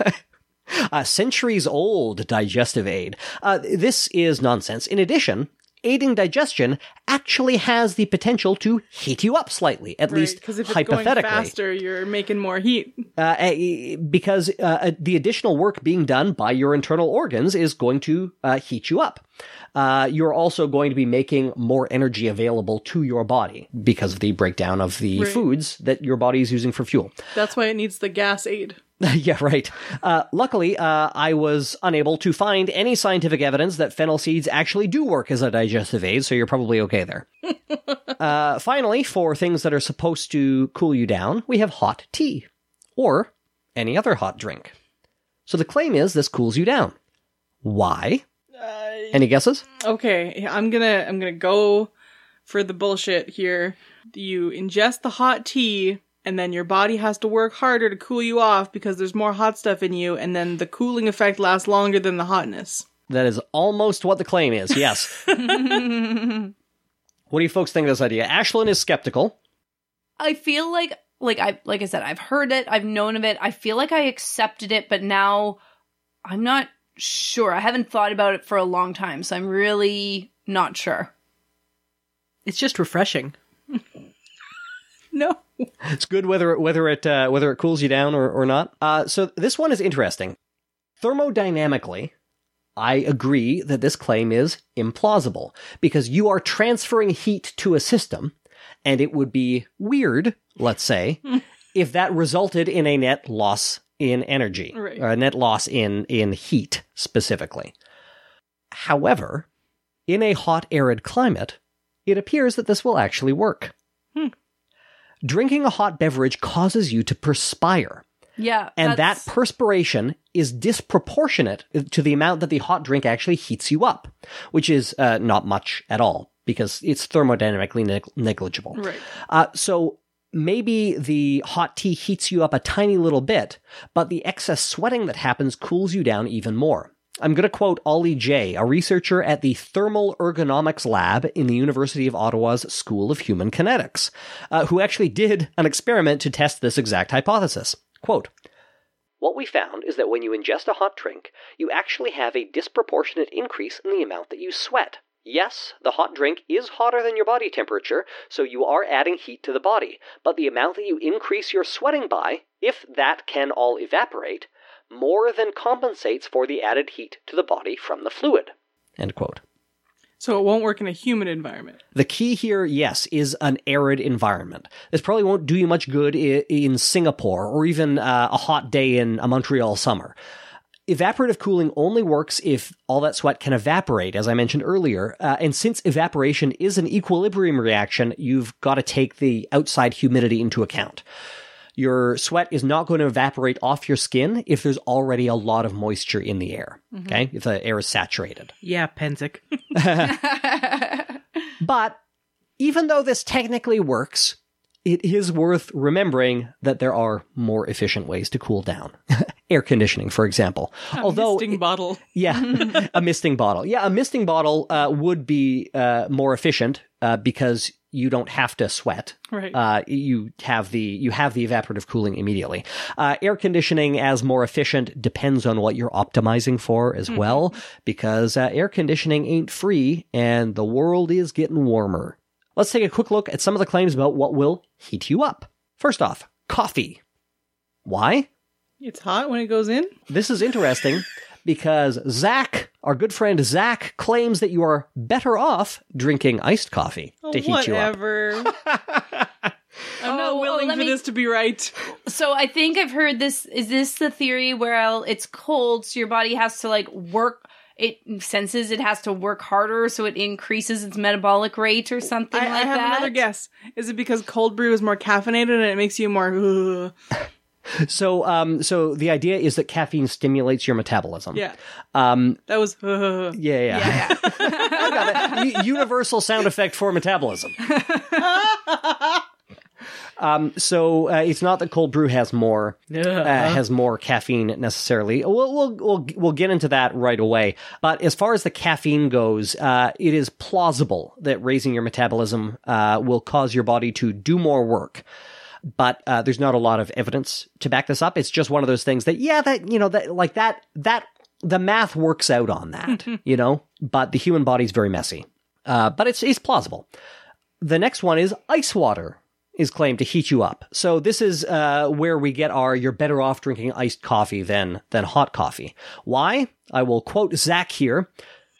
Speaker 3: (laughs) a centuries old digestive aid. Uh, this is nonsense. In addition, aiding digestion actually has the potential to heat you up slightly, at right, least if it's hypothetically.
Speaker 1: Going faster, you're making more heat.
Speaker 3: Uh, eh, because uh, uh, the additional work being done by your internal organs is going to uh, heat you up. Uh, you're also going to be making more energy available to your body because of the breakdown of the right. foods that your body is using for fuel.
Speaker 1: That's why it needs the gas aid. (laughs)
Speaker 3: yeah, right. Uh, luckily, uh, I was unable to find any scientific evidence that fennel seeds actually do work as a digestive aid, so you're probably okay there. (laughs) uh, finally, for things that are supposed to cool you down, we have hot tea or any other hot drink. So the claim is this cools you down. Why? Any guesses?
Speaker 1: Okay, I'm gonna I'm gonna go for the bullshit here. You ingest the hot tea, and then your body has to work harder to cool you off because there's more hot stuff in you, and then the cooling effect lasts longer than the hotness.
Speaker 3: That is almost what the claim is, yes. (laughs) what do you folks think of this idea? Ashlyn is skeptical.
Speaker 2: I feel like like I like I said, I've heard it, I've known of it. I feel like I accepted it, but now I'm not sure. I haven't thought about it for a long time, so I'm really not sure.
Speaker 4: It's just refreshing. (laughs)
Speaker 1: No.
Speaker 3: It's good whether whether it uh, whether it cools you down or, or not. Uh, so this one is interesting. Thermodynamically, I agree that this claim is implausible because you are transferring heat to a system, and it would be weird, let's say, (laughs) if that resulted in a net loss in energy,
Speaker 1: Right.
Speaker 3: or a net loss in in heat specifically. However, in a hot, arid climate, it appears that this will actually work. Drinking a hot beverage causes you to perspire,
Speaker 2: Yeah.
Speaker 3: and that perspiration is disproportionate to the amount that the hot drink actually heats you up, which is uh, not much at all because it's thermodynamically neg- negligible.
Speaker 1: Right.
Speaker 3: Uh, so maybe the hot tea heats you up a tiny little bit, but the excess sweating that happens cools you down even more. I'm going to quote Ollie Jay, a researcher at the Thermal Ergonomics Lab in the University of Ottawa's School of Human Kinetics, uh, who actually did an experiment to test this exact hypothesis. Quote, what we found is that when you ingest a hot drink, you actually have a disproportionate increase in the amount that you sweat. Yes, the hot drink is hotter than your body temperature, so you are adding heat to the body, but the amount that you increase your sweating by, if that can all evaporate, more than compensates for the added heat to the body from the fluid. End quote.
Speaker 1: So it won't work in a humid environment.
Speaker 3: The key here, yes, is an arid environment. This probably won't do you much good in Singapore or even uh, a hot day in a Montreal summer. Evaporative cooling only works if all that sweat can evaporate, as I mentioned earlier. Uh, and since evaporation is an equilibrium reaction, you've got to take the outside humidity into account. Your sweat is not going to evaporate off your skin if there's already a lot of moisture in the air. Mm-hmm. Okay, if the air is saturated.
Speaker 4: Yeah, Penzic. (laughs)
Speaker 3: But even though this technically works, it is worth remembering that there are more efficient ways to cool down. (laughs) Air conditioning, for example. Although,
Speaker 1: Misting bottle. (laughs)
Speaker 3: yeah, a misting bottle. Yeah, a misting bottle uh, would be uh, more efficient uh, because you don't have to sweat.
Speaker 1: Right.
Speaker 3: Uh, you have the you have the evaporative cooling immediately. Uh, air conditioning as more efficient depends on what you're optimizing for as well, because uh, air conditioning ain't free, and the world is getting warmer. Let's take a quick look at some of the claims about what will heat you up. First off, coffee. Why?
Speaker 1: It's hot when it goes in.
Speaker 3: This is interesting because Zach, our good friend Zach, claims that you are better off drinking iced coffee
Speaker 1: Oh,
Speaker 3: to heat you up.
Speaker 1: whatever. (laughs) I'm not
Speaker 2: Oh, oh,
Speaker 1: willing
Speaker 2: let
Speaker 1: for
Speaker 2: me-
Speaker 1: this to be right.
Speaker 2: So I think I've heard this. Is this the theory where I'll- it's cold, so your body has to like work? It senses it has to work harder, so it increases its metabolic rate or something
Speaker 1: I,
Speaker 2: like
Speaker 1: I have
Speaker 2: that.
Speaker 1: another guess. Is it because cold brew is more caffeinated and it makes you more? (laughs)
Speaker 3: So, um, so the idea is that caffeine stimulates your metabolism.
Speaker 1: Yeah,
Speaker 3: Um,
Speaker 1: that was. "Ugh." (laughs)
Speaker 3: yeah, yeah.
Speaker 2: Yeah. (laughs)
Speaker 3: I got it. U- universal sound effect for metabolism. Um, so uh, it's not that cold brew has more uh, has more caffeine necessarily. We'll, we'll we'll we'll get into that right away. But as far as the caffeine goes, uh, it is plausible that raising your metabolism uh, will cause your body to do more work. But uh, there's not a lot of evidence to back this up. It's just one of those things that yeah, that you know that like that that the math works out on that, (laughs) you know. But the human body's very messy. Uh, but it's it's plausible. The next one is ice water is claimed to heat you up. So this is uh, where we get our you're better off drinking iced coffee than than hot coffee. Why? I will quote Zach here.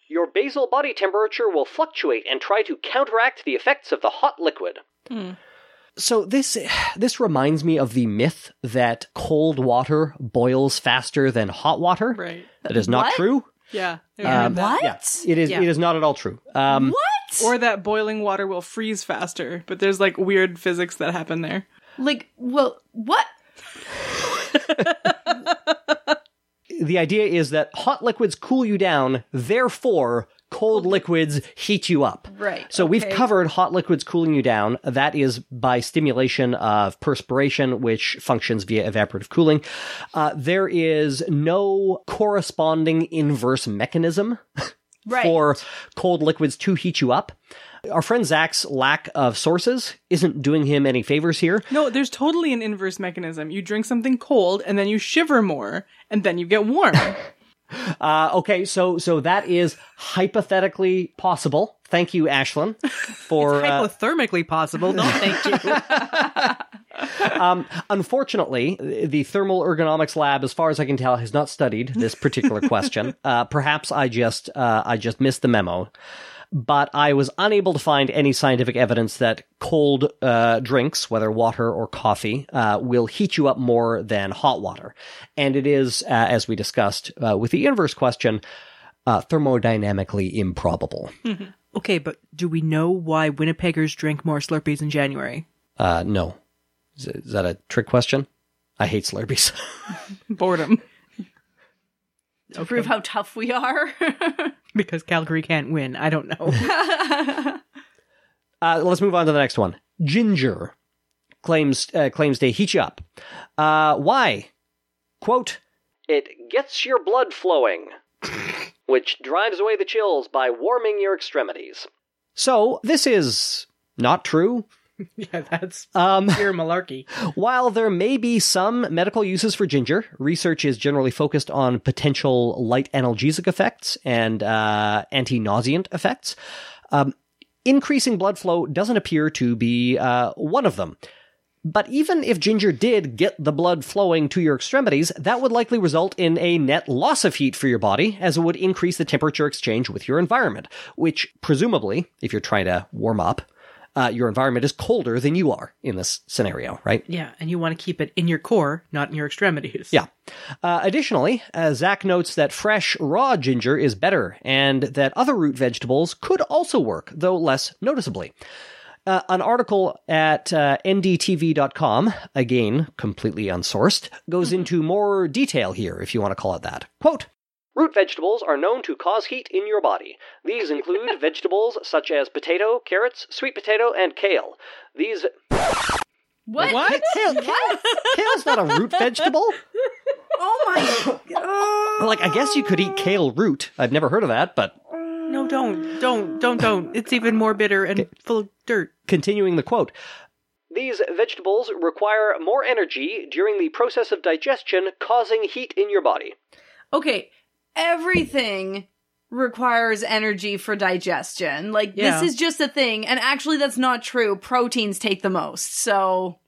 Speaker 3: Your basal body temperature will fluctuate and try to counteract the effects of the hot liquid. So this this reminds me of the myth that cold water boils faster than hot water.
Speaker 1: Right.
Speaker 3: That is not
Speaker 2: What?
Speaker 3: true.
Speaker 1: Yeah.
Speaker 3: Um,
Speaker 2: What?
Speaker 3: Yeah, it is.
Speaker 4: Yeah.
Speaker 3: It is not at all true. Um,
Speaker 2: What?
Speaker 1: Or that boiling water will freeze faster, but there's like weird physics that happen there.
Speaker 2: like, well, what? (laughs)
Speaker 3: the idea is that hot liquids cool you down, therefore cold liquids heat you up.
Speaker 2: Right,
Speaker 3: So we've covered hot liquids cooling you down. That is by stimulation of perspiration, which functions via evaporative cooling. Uh, there is no corresponding inverse mechanism (laughs)
Speaker 2: Right.
Speaker 3: for cold liquids to heat you up. Our friend Zach's lack of sources isn't doing him any favors here.
Speaker 1: No, there's totally an inverse mechanism. You drink something cold and then you shiver more and then you get warm. (laughs)
Speaker 3: Uh, okay, so so that is hypothetically possible. Thank you, Ashlyn, (laughs) for uh,
Speaker 4: Hypothermically possible. No, thank you. (laughs) (laughs)
Speaker 3: um, unfortunately, the thermal ergonomics lab, as far as I can tell, has not studied this particular question. Uh, perhaps I just uh, I just missed the memo. But I was unable to find any scientific evidence that cold uh, drinks, whether water or coffee, uh, will heat you up more than hot water. And it is, uh, as we discussed uh, with the inverse question, uh, thermodynamically improbable. (laughs)
Speaker 4: okay, but do we know why Winnipeggers drink more Slurpees in January?
Speaker 3: Uh, no. Is, is that a trick question? I hate Slurpees. (laughs)
Speaker 1: Boredom.
Speaker 2: To prove how tough we are. (laughs)
Speaker 4: Because Calgary can't win. I don't know. (laughs)
Speaker 3: Uh, let's move on to the next one. Ginger claims uh, claims to heat you up. Uh, why? Quote: It gets your blood flowing, (laughs) which drives away the chills by warming your extremities. So this is not true. (laughs)
Speaker 4: yeah, that's
Speaker 3: Um,
Speaker 4: pure malarkey. (laughs)
Speaker 3: While there may be some medical uses for ginger, research is generally focused on potential light analgesic effects and uh, anti-nauseant effects. Um, increasing blood flow doesn't appear to be uh, one of them. But even if ginger did get the blood flowing to your extremities, that would likely result in a net loss of heat for your body, as it would increase the temperature exchange with your environment, which presumably, if you're trying to warm up, uh, your environment is colder than you are in this scenario, right?
Speaker 4: Yeah, and you want to keep it in your core, not in your extremities.
Speaker 3: Yeah. Uh, additionally, uh, Zach notes that fresh, raw ginger is better, and that other root vegetables could also work, though less noticeably. Uh, an article at uh, ndtv.com, again, completely unsourced, goes into more detail here, if you want to call it that. Quote, Root vegetables are known to cause heat in your body. These (laughs) include vegetables such as potato, carrots, sweet potato, and kale. These
Speaker 2: what?
Speaker 1: What?
Speaker 3: kale, kale, kale's not a root vegetable. (laughs)
Speaker 2: Oh my god.
Speaker 3: Like, I guess you could eat kale root. I've never heard of that, but
Speaker 4: No, don't, don't, don't, don't. It's even more bitter and full of dirt.
Speaker 3: continuing the quote. These vegetables require more energy during the process of digestion, causing heat in your body.
Speaker 2: Okay, everything requires energy for digestion. Like
Speaker 4: Yeah.
Speaker 2: this is just a thing, and actually that's not true. Proteins take the most. So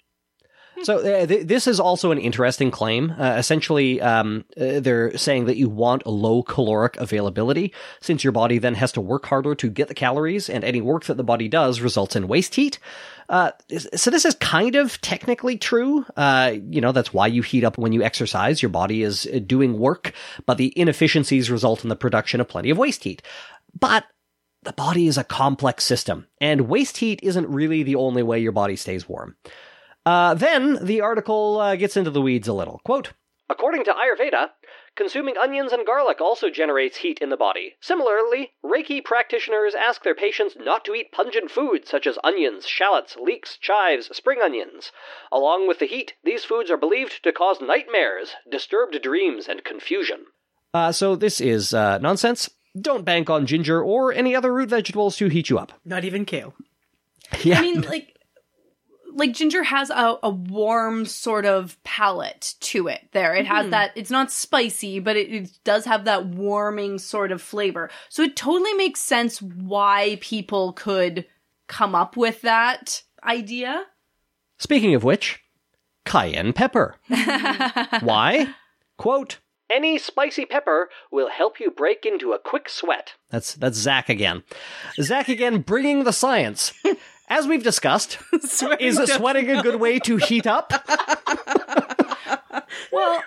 Speaker 3: So uh, th- this is also an interesting claim. Uh, essentially, um, uh, they're saying that you want a low caloric availability, since your body then has to work harder to get the calories, and any work that the body does results in waste heat. Uh, so this is kind of technically true. Uh, you know, that's why you heat up when you exercise. Your body is uh, doing work, but the inefficiencies result in the production of plenty of waste heat. But the body is a complex system, and waste heat isn't really the only way your body stays warm. Uh, then the article uh, gets into the weeds a little. Quote According to Ayurveda, consuming onions and garlic also generates heat in the body. Similarly, Reiki practitioners ask their patients not to eat pungent foods such as onions, shallots, leeks, chives, spring onions. Along with the heat, these foods are believed to cause nightmares, disturbed dreams, and confusion. Uh, so this is uh, nonsense. Don't bank on ginger or any other root vegetables to heat you up.
Speaker 4: Not even kale.
Speaker 3: Yeah.
Speaker 2: I mean, like, like ginger has a, a warm sort of palate to it. There, it has hmm. that. It's not spicy, but it, it does have that warming sort of flavor. So it totally makes sense why people could come up with that idea.
Speaker 3: Speaking of which, cayenne pepper. (laughs) Why? Quote, any spicy pepper will help you break into a quick sweat. That's that's Zach again. Zach again bringing the science. (laughs) as we've discussed, (laughs)
Speaker 1: Sweating
Speaker 3: is sweating a good way to heat up?
Speaker 2: Well,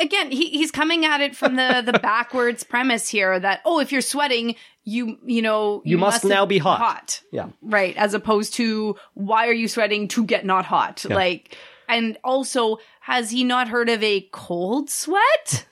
Speaker 2: again, he, he's coming at it from the the backwards premise here that oh, if you're sweating, you you know
Speaker 3: You must now be hot.
Speaker 2: Hot,
Speaker 3: Yeah.
Speaker 2: right? As opposed to why are you sweating to get not hot? Like, and also, has he not heard of a cold sweat?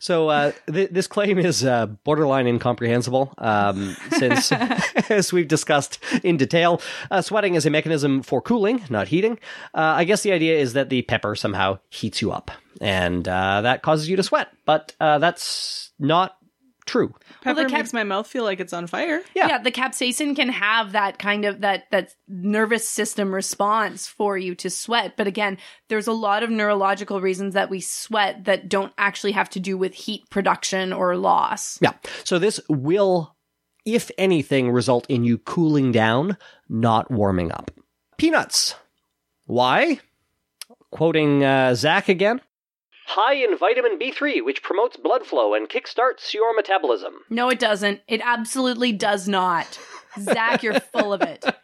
Speaker 3: So uh, th- this claim is uh, borderline incomprehensible, um, since, (laughs) (laughs) as we've discussed in detail, uh, sweating is a mechanism for cooling, not heating. Uh, I guess the idea is that the pepper somehow heats you up, and uh, that causes you to sweat. But uh, that's not true.
Speaker 1: Pepper
Speaker 2: the cap-
Speaker 1: makes my mouth feel like it's on fire.
Speaker 3: Yeah.
Speaker 2: the capsaicin can have that kind of that that nervous system response for you to sweat. But again, there's a lot of neurological reasons that we sweat that don't actually have to do with heat production or loss.
Speaker 3: Yeah. So this will, if anything, result in you cooling down, not warming up. Peanuts. Why? Quoting uh, Zach again. High in vitamin B3, which promotes blood flow and kickstarts your metabolism.
Speaker 2: No, it doesn't. It absolutely does not. Zach, you're full of it. (laughs)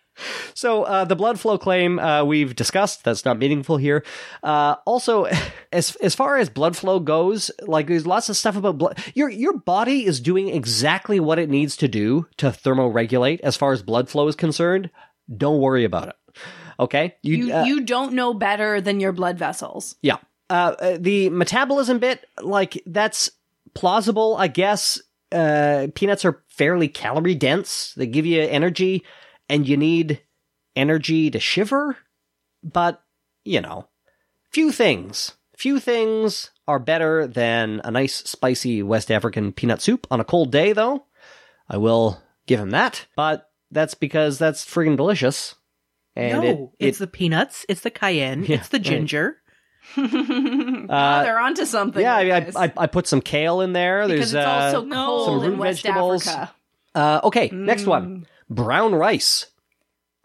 Speaker 3: So uh, the blood flow claim uh, we've discussed. That's not meaningful here. Uh, also, (laughs) as as far as blood flow goes, like there's lots of stuff about blood. Your your body is doing exactly what it needs to do to thermoregulate. As far as blood flow is concerned, don't worry about it. Okay,
Speaker 2: You
Speaker 3: uh,
Speaker 2: you don't know better than your blood vessels.
Speaker 3: yeah. Uh, uh, the metabolism bit, like that's plausible, I guess. Uh, peanuts are fairly calorie dense. They give you energy, and you need energy to shiver. But you know, few things, few things are better than a nice spicy West African peanut soup on a cold day. Though I will give him that. But that's because that's friggin' delicious. And
Speaker 4: no,
Speaker 3: it, it
Speaker 4: it's the peanuts, it's the cayenne, (laughs)
Speaker 3: Yeah,
Speaker 4: it's the
Speaker 3: right.
Speaker 4: Ginger. (laughs)
Speaker 2: oh, they're onto something.
Speaker 3: yeah,
Speaker 2: with
Speaker 3: I. I, I, I put some kale in there.
Speaker 2: because
Speaker 3: There's
Speaker 2: it's
Speaker 3: uh,
Speaker 2: also cold
Speaker 3: some
Speaker 2: in
Speaker 3: root
Speaker 2: West
Speaker 3: vegetables.
Speaker 2: Africa.
Speaker 3: Uh, okay, next
Speaker 2: Mm.
Speaker 3: one. Brown rice.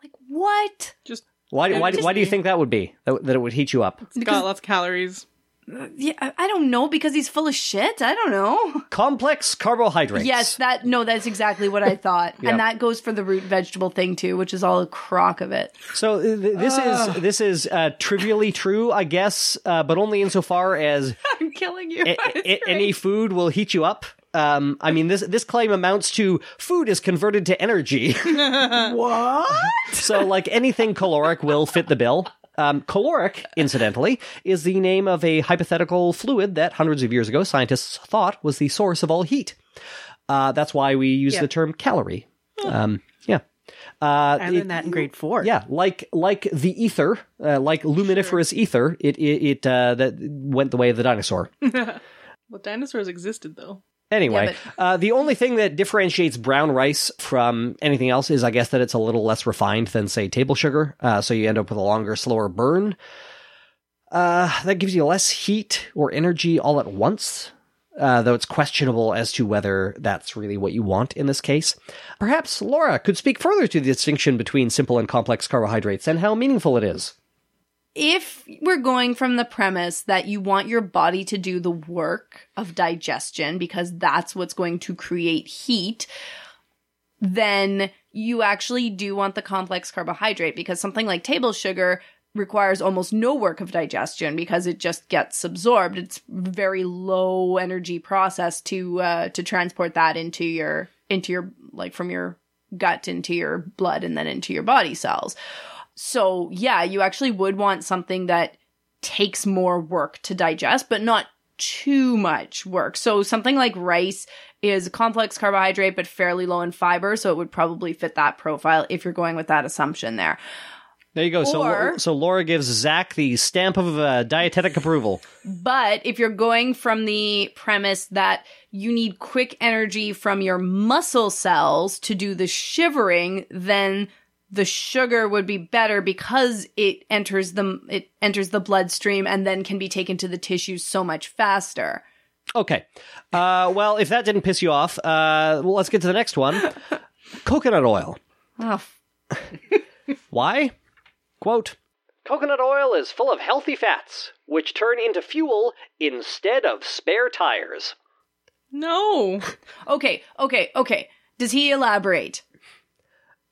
Speaker 2: Like what?
Speaker 1: Just
Speaker 3: Why,
Speaker 1: Yeah,
Speaker 3: why,
Speaker 1: just
Speaker 3: why do you think that would be? That, that it would heat you up?
Speaker 1: it's got lots of calories.
Speaker 2: Yeah, I don't know because he's full of shit. I don't know.
Speaker 3: Complex carbohydrates.
Speaker 2: Yes, that no, that's exactly what I thought,
Speaker 3: Yeah.
Speaker 2: and that goes for the root vegetable thing too, which is all a crock of it.
Speaker 3: So uh, th- this is this is uh, trivially true, I guess, uh, but only insofar as (laughs)
Speaker 2: I'm killing you.
Speaker 3: a- (laughs) a- any food will heat you up. Um, I mean, this this claim amounts to food is converted to energy. (laughs)
Speaker 2: what?
Speaker 3: so, like anything caloric will fit the bill. Um, caloric, incidentally, is the name of a hypothetical fluid that hundreds of years ago scientists thought was the source of all heat. Uh, that's why we use
Speaker 4: Yeah.
Speaker 3: the term calorie. Um, yeah. Uh,
Speaker 4: I
Speaker 3: it-
Speaker 4: learned that in grade four.
Speaker 3: yeah, like like the ether, uh, like luminiferous ether, it it, it uh, that went the way of the dinosaur. (laughs)
Speaker 1: Well, dinosaurs existed though.
Speaker 3: Anyway,
Speaker 2: Yeah,
Speaker 3: uh, the only thing that differentiates brown rice from anything else is, I guess, that it's a little less refined than, say, table sugar. Uh, so you end up with a longer, slower burn. Uh, that gives you less heat or energy all at once. Uh, though it's questionable as to whether that's really what you want in this case. Perhaps Laura could speak further to the distinction between simple and complex carbohydrates and how meaningful it is.
Speaker 2: If we're going from the premise that you want your body to do the work of digestion because that's what's going to create heat, then you actually do want the complex carbohydrate because something like table sugar requires almost no work of digestion because it just gets absorbed. It's very low energy process to uh, to transport that into your into your like from your gut into your blood and then into your body cells. So, yeah, you actually would want something that takes more work to digest, but not too much work. So, something like rice is a complex carbohydrate, but fairly low in fiber. So, it would probably fit that profile if you're going with that assumption there.
Speaker 3: There you go. so, so Laura gives Zach the stamp of uh, dietetic approval.
Speaker 2: But if you're going from the premise that you need quick energy from your muscle cells to do the shivering, then the sugar would be better because it enters the it enters the bloodstream and then can be taken to the tissues so much faster.
Speaker 3: Okay. Uh, well, if that didn't piss you off, uh, well, let's get to the next one. (laughs) Coconut oil.
Speaker 2: Oh, (laughs)
Speaker 3: Why? Quote Coconut oil is full of healthy fats, which turn into fuel instead of spare tires.
Speaker 1: No. (laughs)
Speaker 2: okay, okay, okay. Does he elaborate?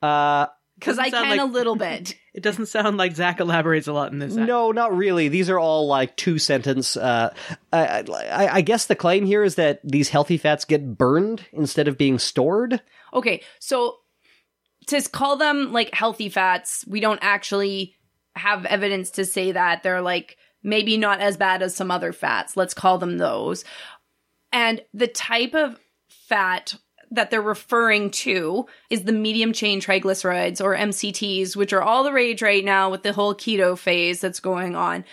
Speaker 3: Uh,
Speaker 2: because I
Speaker 4: Doesn't
Speaker 2: can
Speaker 4: like-
Speaker 2: a little bit. (laughs)
Speaker 4: It doesn't sound like Zach elaborates a lot in this.
Speaker 3: No, not really. These are all like two sentence. Uh, I, I, I guess the claim here is that these healthy fats get burned instead of being stored.
Speaker 2: Okay, so to call them like healthy fats, we don't actually have evidence to say that they're like maybe not as bad as some other fats. Let's call them those. And the type of fat that they're referring to is the medium chain triglycerides or MCTs, which are all the rage right now with the whole keto phase that's going on.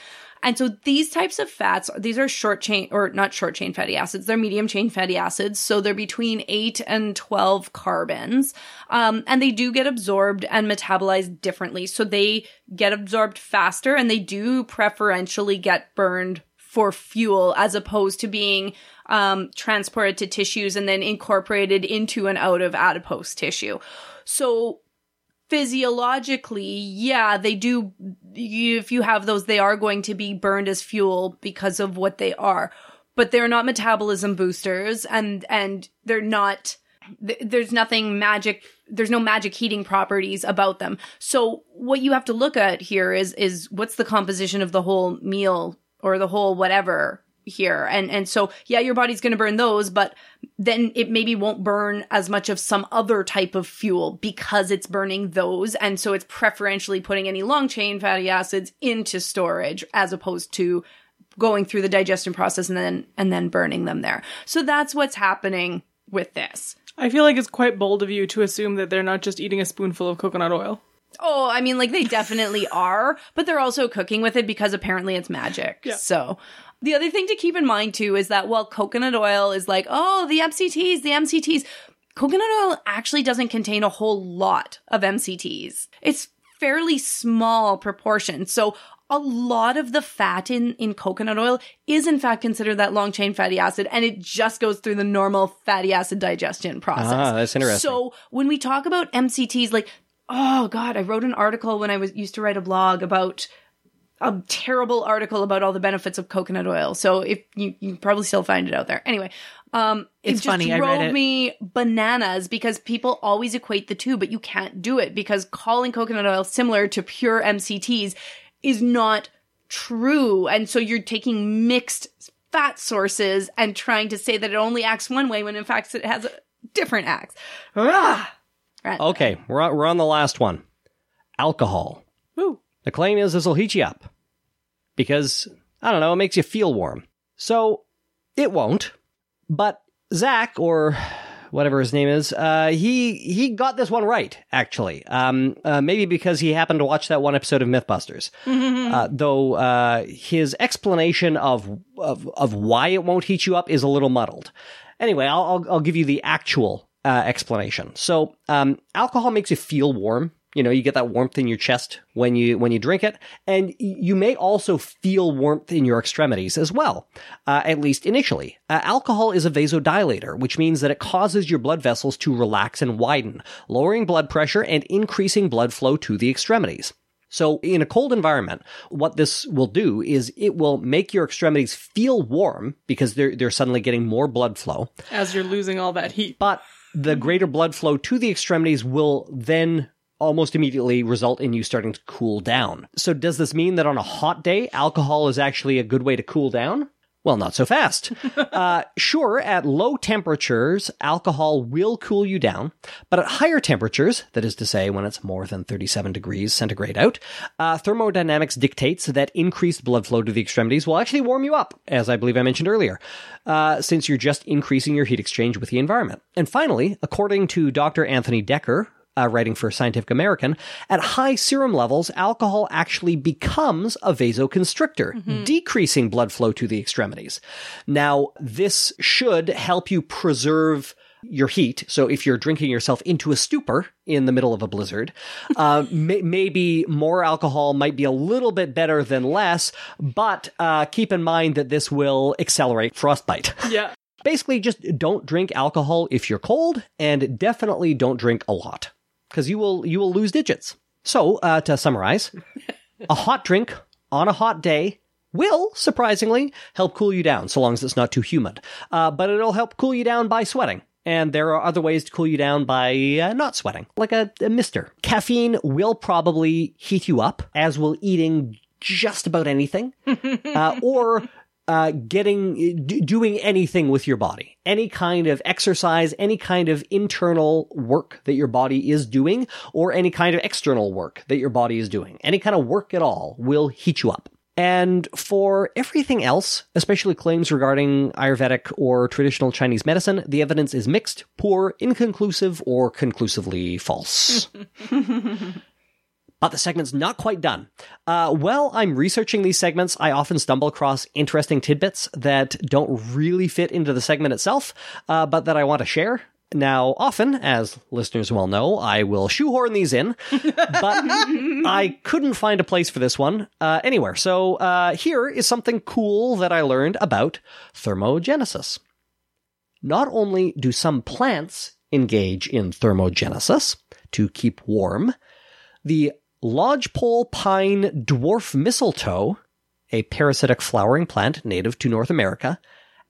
Speaker 2: And so these types of fats, these are short chain or not short chain fatty acids, they're medium chain fatty acids. So they're between 8 and 12 carbons. Um, and they do get absorbed and metabolized differently. So they get absorbed faster and they do preferentially get burned for fuel as opposed to being um, transported to tissues and then incorporated into and out of adipose tissue. So physiologically, yeah, they do. You, if you have those, they are going to be burned as fuel because of what they are. But they're not metabolism boosters, and and they're not. th- There's nothing magic. There's no magic heating properties about them. So what you have to look at here is is what's the composition of the whole meal or the whole whatever here. And and so yeah your body's going to burn those but then it maybe won't burn as much of some other type of fuel because it's burning those. And so it's preferentially putting any long chain fatty acids into storage as opposed to going through the digestion process and then and then burning them there. So that's what's happening with this.
Speaker 1: I feel like it's quite bold of you to assume that they're not just eating a spoonful of coconut oil.
Speaker 2: Oh, I mean, like they definitely (laughs) are, but they're also cooking with it because apparently it's magic.
Speaker 1: Yeah.
Speaker 2: So the other thing to keep in mind too is that while coconut oil is like, oh, the MCTs, the MCTs, coconut oil actually doesn't contain a whole lot of MCTs. It's fairly small proportion. So a lot of the fat in, in coconut oil is in fact considered that long chain fatty acid and it just goes through the normal fatty acid digestion process.
Speaker 3: Ah, that's interesting.
Speaker 2: So when we talk about MCTs, like, oh God, I wrote an article when I was used to write a blog about a terrible article about all the benefits of coconut oil. So if you, you probably still find it out there. Anyway, um,
Speaker 4: It's
Speaker 2: it just
Speaker 4: funny, I
Speaker 2: drove me bananas because people always equate the two, but you can't do it because calling coconut oil similar to pure MCTs is not true. And so you're taking mixed fat sources and trying to say that it only acts one way when in fact it has a different acts. Ah! Right.
Speaker 3: Okay, we're on, we're on the last one. Alcohol.
Speaker 1: Woo.
Speaker 3: The claim is this will heat you up because I don't know, it makes you feel warm. So it won't. But Zach or whatever his name is, uh, he he got this one right actually. Um, uh, maybe because he happened to watch that one episode of MythBusters. (laughs) uh, though uh, his explanation of, of of why it won't heat you up is a little muddled. Anyway, I'll I'll, I'll give you the actual uh, explanation. So, um, alcohol makes you feel warm. You know, you get that warmth in your chest when you when you drink it, and you may also feel warmth in your extremities as well. Uh, at least initially, uh, alcohol is a vasodilator, which means that it causes your blood vessels to relax and widen, lowering blood pressure and increasing blood flow to the extremities. So in a cold environment, what this will do is it will make your extremities feel warm because they're they're suddenly getting more blood flow.
Speaker 1: As you're losing all that heat.
Speaker 3: But the greater blood flow to the extremities will then almost immediately result in you starting to cool down. So does this mean that on a hot day, alcohol is actually a good way to cool down? Well, not so fast. (laughs) uh, sure, at low temperatures, alcohol will cool you down, but at higher temperatures, that is to say when it's more than 37 degrees centigrade out, uh, thermodynamics dictates that increased blood flow to the extremities will actually warm you up, as I believe I mentioned earlier, uh, since you're just increasing your heat exchange with the environment. And finally, according to Dr. Anthony Decker, uh, writing for Scientific American, at high serum levels, alcohol actually becomes a vasoconstrictor, decreasing blood flow to the extremities. Now, this should help you preserve your heat. So if you're drinking yourself into a stupor in the middle of a blizzard, uh, (laughs) may- maybe more alcohol might be a little bit better than less, but uh, keep in mind that this will accelerate frostbite. (laughs)
Speaker 1: Yeah.
Speaker 3: Basically, just don't drink alcohol if you're cold, and definitely don't drink a lot because you will you will lose digits. So, uh, to summarize, (laughs) a hot drink on a hot day will surprisingly help cool you down, so long as it's not too humid. Uh, but it'll help cool you down by sweating. And there are other ways to cool you down by uh, not sweating, like a, a mister. Caffeine will probably heat you up, as will eating just about anything, (laughs) uh, or uh, getting d- doing anything with your body, any kind of exercise, any kind of internal work that your body is doing, or any kind of external work that your body is doing, any kind of work at all will heat you up. And for everything else, especially claims regarding Ayurvedic or traditional Chinese medicine, the evidence is mixed, poor, inconclusive, or conclusively false. (laughs) But the segment's not quite done. Uh, while I'm researching these segments, I often stumble across interesting tidbits that don't really fit into the segment itself, uh, but that I want to share. Now, often, as listeners well know, I will shoehorn these in, (laughs) but I couldn't find a place for this one uh, anywhere. So uh, here is something cool that I learned about thermogenesis. Not only do some plants engage in thermogenesis to keep warm, the lodgepole pine dwarf mistletoe, a parasitic flowering plant native to North America,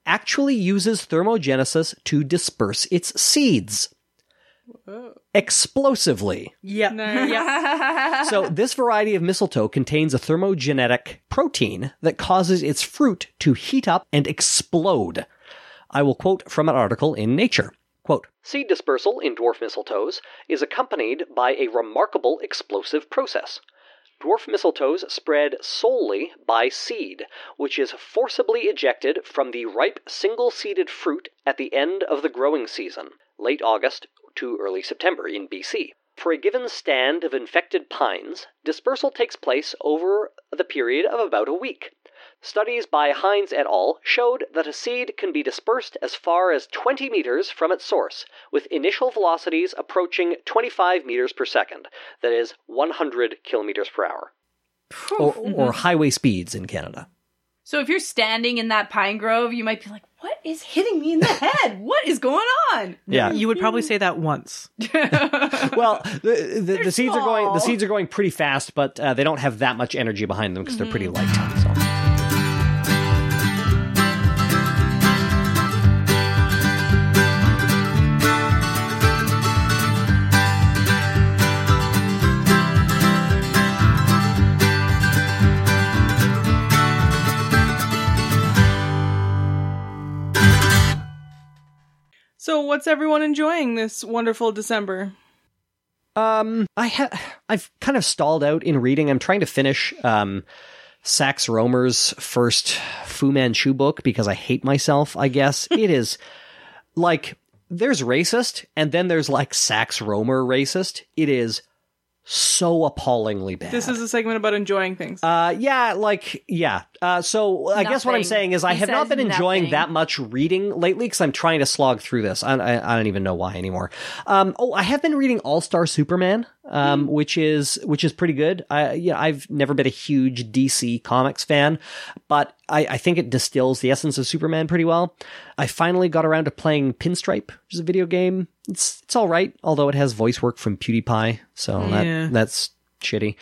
Speaker 3: actually uses thermogenesis to disperse its seeds. Explosively.
Speaker 4: Yeah.
Speaker 1: Nice. (laughs)
Speaker 3: So, this variety of mistletoe contains a thermogenetic protein that causes its fruit to heat up and explode. I will quote from an article in Nature. Quote, Seed dispersal in dwarf mistletoes is accompanied by a remarkable explosive process. Dwarf mistletoes spread solely by seed, which is forcibly ejected from the ripe single seeded fruit at the end of the growing season, late August to early September in BC. For a given stand of infected pines, dispersal takes place over the period of about a week. Studies by Hinds et al. showed that a seed can be dispersed as far as 20 meters from its source, with initial velocities approaching 25 meters per second, that is, 100 kilometers per hour. Or, or highway speeds in Canada.
Speaker 2: So if you're standing in that pine grove, you might be like, "What is hitting me in the (laughs) head? what is going on?"
Speaker 3: Yeah.
Speaker 4: You would probably say that once. (laughs)
Speaker 3: well, the, the, the seeds are going the seeds are going pretty fast, but uh, they don't have that much energy behind them because they're pretty light. So.
Speaker 1: What's everyone enjoying this wonderful December?
Speaker 3: Um, I have I've kind of stalled out in reading. I'm trying to finish um, Sax Rohmer's first Fu Manchu book because I hate myself. I guess (laughs) it is like there's racist, and then there's like Sax Rohmer racist. It is so appallingly bad.
Speaker 1: This is a segment about enjoying things.
Speaker 3: Uh, yeah, like, yeah. Uh, so I guess what I'm saying is I
Speaker 2: He
Speaker 3: have not been enjoying
Speaker 2: nothing.
Speaker 3: that much reading lately because I'm trying to slog through this. I, I, I don't even know why anymore. Um, oh, I have been reading All Star Superman, um,
Speaker 2: Hmm.
Speaker 3: which is which is pretty good. I, yeah, I've never been a huge DC comics fan, but I, I think it distills the essence of Superman pretty well. I finally got around to playing Pinstripe, which is a video game. It's it's all right, although it has voice work from PewDiePie, so
Speaker 4: Yeah.
Speaker 3: that that's shitty.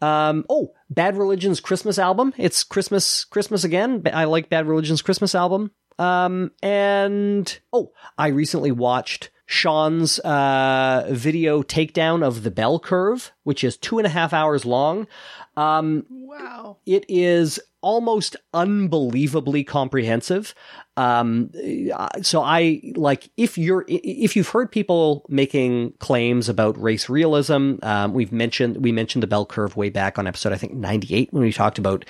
Speaker 3: Um, oh, Bad Religion's Christmas album. It's Christmas, Christmas again. I like Bad Religion's Christmas album. Um, and oh, I recently watched Shaun's uh, video takedown of the Bell Curve, which is two and a half hours long. Um,
Speaker 1: wow.
Speaker 3: it is almost unbelievably comprehensive. Um, uh, so I like if you're if you've heard people making claims about race realism, um, we've mentioned we mentioned the bell curve way back on episode I think ninety eight when we talked about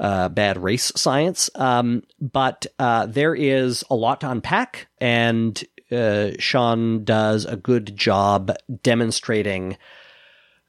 Speaker 3: uh, bad race science. Um, but uh, there is a lot to unpack, and uh, Shaun does a good job demonstrating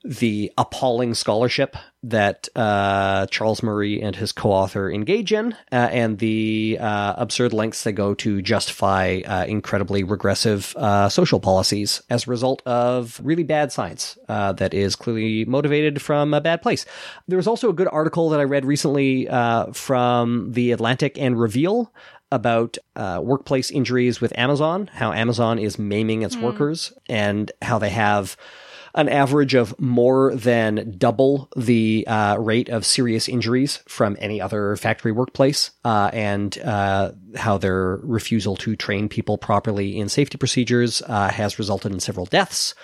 Speaker 3: the appalling scholarship that uh, Charles Murray and his co-author engage in, uh, and the uh, absurd lengths they go to justify uh, incredibly regressive uh, social policies as a result of really bad science uh, that is clearly motivated from a bad place. There was also a good article that I read recently uh, from the Atlantic and Reveal about uh, workplace injuries with Amazon, how Amazon is maiming its workers, and how they have an average of more than double the uh, rate of serious injuries from any other factory workplace, uh, and uh, how their refusal to train people properly in safety procedures uh, has resulted in several deaths.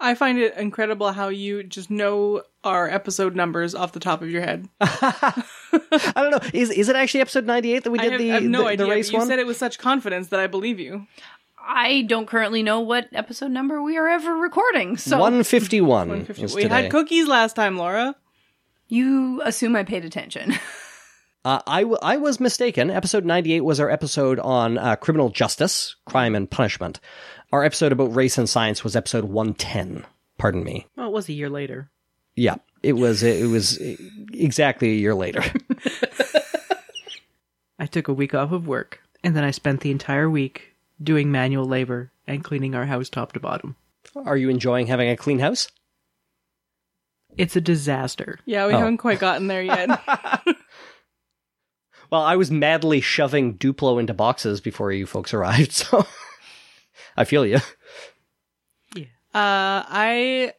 Speaker 1: I find it incredible how you just know our episode numbers off the top of your head. (laughs)
Speaker 3: I don't know. Is is it actually episode ninety eight that we did
Speaker 1: have,
Speaker 3: the,
Speaker 1: I have no
Speaker 3: the,
Speaker 1: idea.
Speaker 3: the race
Speaker 1: you
Speaker 3: one?
Speaker 1: said it with such confidence that I believe you.
Speaker 2: I don't currently know what episode number we are ever recording, so
Speaker 3: One fifty one.
Speaker 1: We had cookies last time, Laura.
Speaker 2: you assume I paid attention. (laughs)
Speaker 3: Uh, I, w- I was mistaken. Episode 98 was our episode on uh, criminal justice, crime and punishment. Our episode about race and science was episode 110. Pardon me.
Speaker 4: Well, it was a year later.
Speaker 3: Yeah, it was it was exactly a year later. (laughs)
Speaker 4: I took a week off of work, and then I spent the entire week doing manual labor and cleaning our house top to bottom.
Speaker 3: Are you enjoying having a clean house?
Speaker 4: It's a disaster.
Speaker 1: Yeah, we
Speaker 3: Oh.
Speaker 1: haven't quite gotten there yet. (laughs) (laughs)
Speaker 3: Well, I was madly shoving Duplo into boxes before you folks arrived, (laughs) so I feel you.
Speaker 1: Uh, I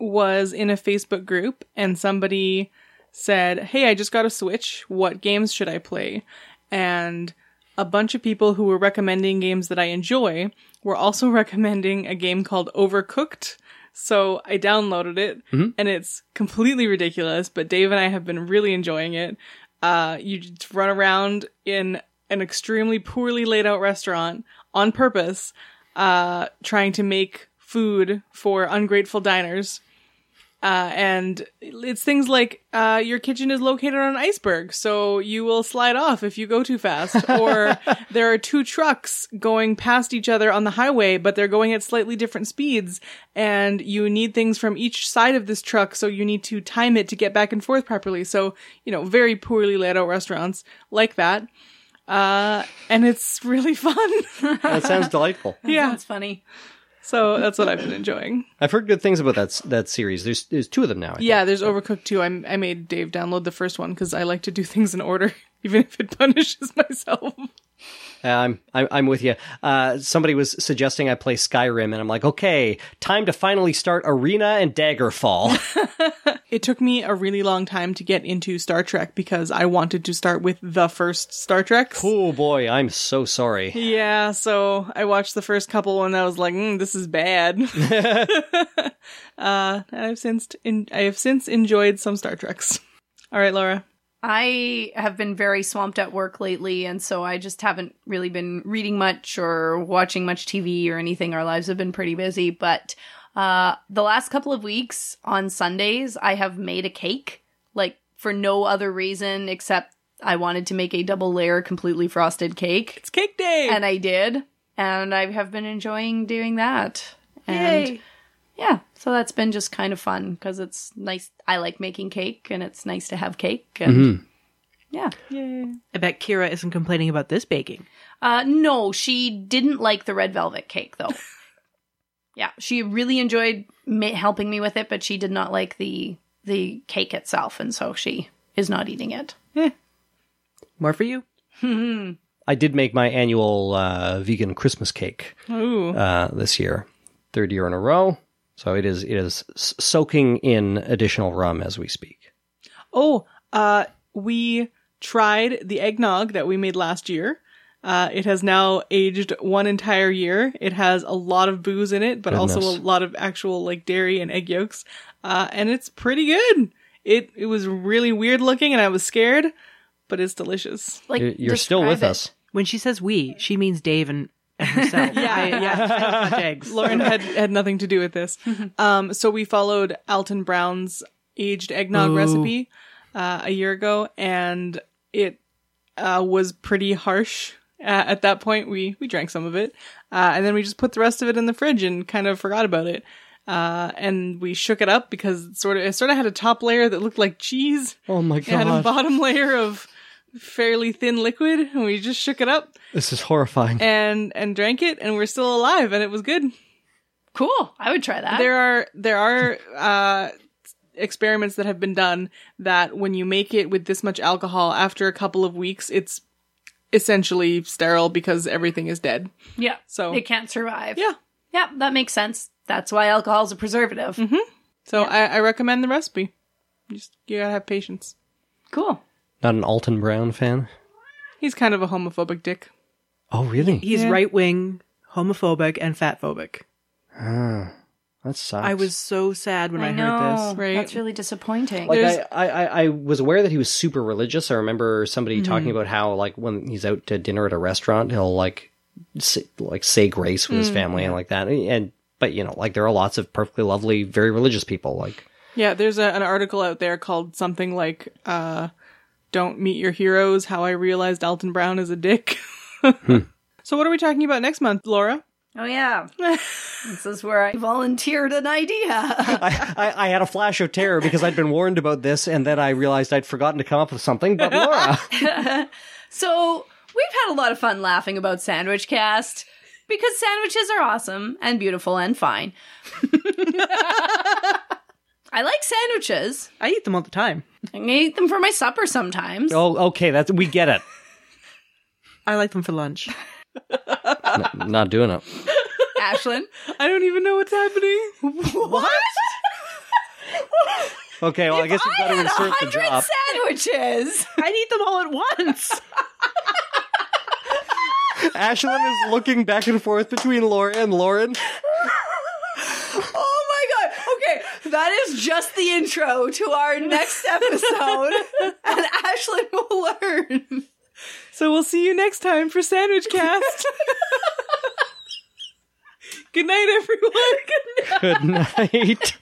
Speaker 1: was in a Facebook group and somebody said, Hey, I just got a Switch. What games should I play? And a bunch of people who were recommending games that I enjoy were also (laughs) recommending a game called Overcooked. So I downloaded it and it's completely ridiculous, but Dave and I have been really enjoying it. Uh, you just run around in an extremely poorly laid out restaurant on purpose, uh, trying to make food for ungrateful diners. Uh, and it's things like uh, your kitchen is located on an iceberg, so you will slide off if you go too fast. (laughs) Or there are two trucks going past each other on the highway, but they're going at slightly different speeds, and you need things from each side of this truck, so you need to time it to get back and forth properly. So, you know, very poorly laid out restaurants like that. Uh, and it's really (laughs) fun.
Speaker 3: That sounds delightful.
Speaker 1: yeah.
Speaker 2: That's funny.
Speaker 1: So that's what I've been enjoying.
Speaker 3: I've heard good things about that that series. There's there's two of them now. I think.
Speaker 1: Yeah, there's Overcooked too. I, I made Dave download the first one because I like to do things in order, (laughs) even if it punishes (laughs) myself.
Speaker 3: Uh, I'm I'm I'm with you. Uh, somebody was suggesting I play Skyrim, and I'm like, okay, time to finally start Arena and Daggerfall. (laughs)
Speaker 1: It took me a really long time to get into Star Trek because I wanted to start with the first Star Trek.
Speaker 3: oh boy, I'm so sorry.
Speaker 1: Yeah, so I watched the first couple and I was like, mm, "This is bad." (laughs) (laughs) uh, and I've since in, I have since enjoyed some Star Treks. All right, Laura.
Speaker 2: I have been very swamped at work lately, and so I just haven't really been reading much or watching much TV or anything. Our lives have been pretty busy, but uh, the last couple of weeks on Sundays, I have made a cake, like for no other reason except I wanted to make a double layer, completely frosted cake,
Speaker 1: It's Cake Day.
Speaker 2: and I did, and I have been enjoying doing that. And
Speaker 1: Yay.
Speaker 2: Yeah, so that's been just kind of fun because it's nice. I like making cake, and it's nice to have cake, and yeah.
Speaker 1: Yay.
Speaker 4: I bet Kira isn't complaining about this baking.
Speaker 2: Uh, no, she didn't like the red velvet cake though. (laughs) yeah, she really enjoyed ma- helping me with it, but she did not like the the cake itself, and so she is not eating it.
Speaker 4: More for you. (laughs)
Speaker 3: I did make my annual uh, vegan Christmas cake
Speaker 1: Ooh.
Speaker 3: uh, this year, third year in a row. So it is it is soaking in additional rum as we speak.
Speaker 1: Oh, uh, we tried the eggnog that we made last year. Uh, it has now aged one entire year. It has a lot of booze in it, but also a lot of actual like dairy and egg yolks. Uh, and it's pretty good. It it was really weird looking, and I was scared, but it's delicious.
Speaker 2: Like
Speaker 3: You're- You're still with
Speaker 2: describe
Speaker 3: us.
Speaker 4: When she says we, she means Dave and, and herself. (laughs)
Speaker 1: Yeah,
Speaker 4: I,
Speaker 1: yeah.
Speaker 4: I don't touch eggs.
Speaker 1: Lauren had had nothing to do with this. (laughs) Um, so we followed Alton Brown's aged eggnog
Speaker 4: Ooh.
Speaker 1: recipe uh, a year ago, and it uh, was pretty harsh. Uh, at that point, we we drank some of it, uh, and then we just put the rest of it in the fridge and kind of forgot about it. Uh, and we shook it up because it sort of it sort of had a top layer that looked like cheese.
Speaker 3: Oh my
Speaker 1: It had a
Speaker 3: god,
Speaker 1: bottom layer of fairly thin liquid, and we just shook it up
Speaker 3: this is horrifying.
Speaker 1: and and drank it, and we're still alive, and it was good.
Speaker 2: Cool. I would try that.
Speaker 1: there are there are uh experiments that have been done that when you make it with this much alcohol after a couple of weeks it's essentially sterile because everything is dead
Speaker 2: yeah.
Speaker 1: so
Speaker 2: it can't survive.
Speaker 1: yeah
Speaker 2: Yeah, that makes sense. That's why alcohol is a preservative.
Speaker 1: So I, I recommend the recipe. Just you gotta have patience.
Speaker 2: Cool.
Speaker 3: Not an Alton Brown fan.
Speaker 1: He's kind of a homophobic dick.
Speaker 3: Oh, really?
Speaker 4: He's
Speaker 1: Yeah.
Speaker 4: right wing, homophobic, and fat phobic.
Speaker 3: That sucks.
Speaker 4: I was so sad when I,
Speaker 2: know.
Speaker 4: heard this.
Speaker 1: Right.
Speaker 2: That's really disappointing.
Speaker 3: like
Speaker 1: There's-
Speaker 3: I, I, I- I was aware that he was super religious. I remember somebody
Speaker 1: Mm-hmm.
Speaker 3: talking about how like when he's out to dinner at a restaurant, he'll like say, like say grace with his
Speaker 1: Mm,
Speaker 3: family and like that. And but you know, like there are lots of perfectly lovely, very religious people. Like
Speaker 1: Yeah, there's a, an article out there called something like uh, "Don't Meet Your Heroes: How I Realized Alton Brown is a Dick." (laughs) Hmm. So what are we talking about next month, Laura?
Speaker 2: oh yeah. (laughs) this is where I volunteered an idea.
Speaker 3: I, I, I had a flash of terror because I'd been warned about this, and then I realized I'd forgotten to come up with something. But Laura, (laughs)
Speaker 2: So we've had a lot of fun laughing about Sandwich Cast because sandwiches are awesome and beautiful and fine. I like sandwiches.
Speaker 4: I eat them all the time.
Speaker 2: I eat them for my supper sometimes.
Speaker 3: oh okay, that's we get it. (laughs)
Speaker 4: I like them for lunch.
Speaker 3: N- not doing it.
Speaker 2: Ashlyn,
Speaker 1: I don't even know what's happening.
Speaker 2: what? (laughs)
Speaker 3: Okay, well I guess you've got to
Speaker 2: I had a
Speaker 3: insert the
Speaker 2: hundred
Speaker 3: drop.
Speaker 2: sandwiches.
Speaker 4: I'd eat them all at once. (laughs)
Speaker 3: Ashlyn is looking back and forth between Laura and Lauren.
Speaker 2: Oh my god. Okay, that is just the intro to our next (laughs) episode. and Ashlyn will learn.
Speaker 1: So we'll see you next time for Sandwich Cast. (laughs) Good night, everyone. (laughs)
Speaker 3: Good night. Good night.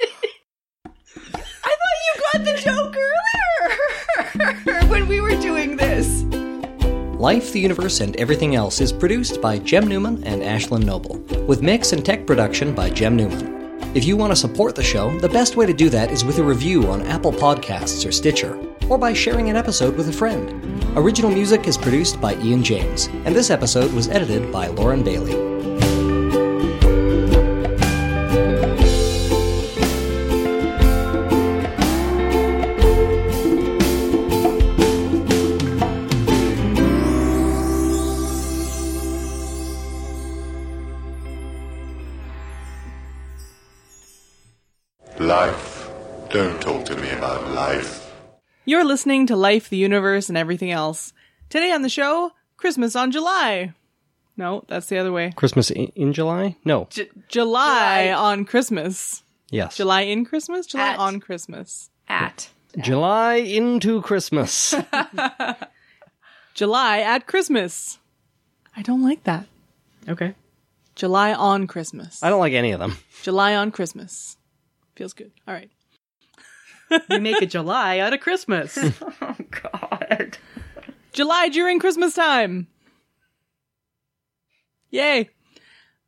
Speaker 2: I thought you got the joke earlier when we were doing this.
Speaker 7: Life, the Universe, and Everything Else is produced by Jem Newman and Ashlyn Noble, with mix and tech production by Jem Newman. If you want to support the show, the best way to do that is with a review on Apple Podcasts or Stitcher, or by sharing an episode with a friend. Original music is produced by Ian James, and this episode was edited by Lauren Bailey.
Speaker 1: You're listening to Life, the Universe, and Everything Else. Today on the show, Christmas on July. No, that's the other way.
Speaker 3: Christmas in, in July? No.
Speaker 1: July,
Speaker 2: July.
Speaker 1: on Christmas.
Speaker 3: Yes.
Speaker 1: July in Christmas? July
Speaker 2: At-
Speaker 1: on Christmas.
Speaker 2: At.
Speaker 3: July into Christmas. (laughs)
Speaker 1: July at Christmas. I don't like that.
Speaker 4: Okay.
Speaker 1: July on Christmas.
Speaker 3: I don't like any of them.
Speaker 1: July on Christmas. Feels good. All right.
Speaker 4: We make a July out of Christmas. (laughs) Oh, God.
Speaker 1: July during Christmas time. Yay.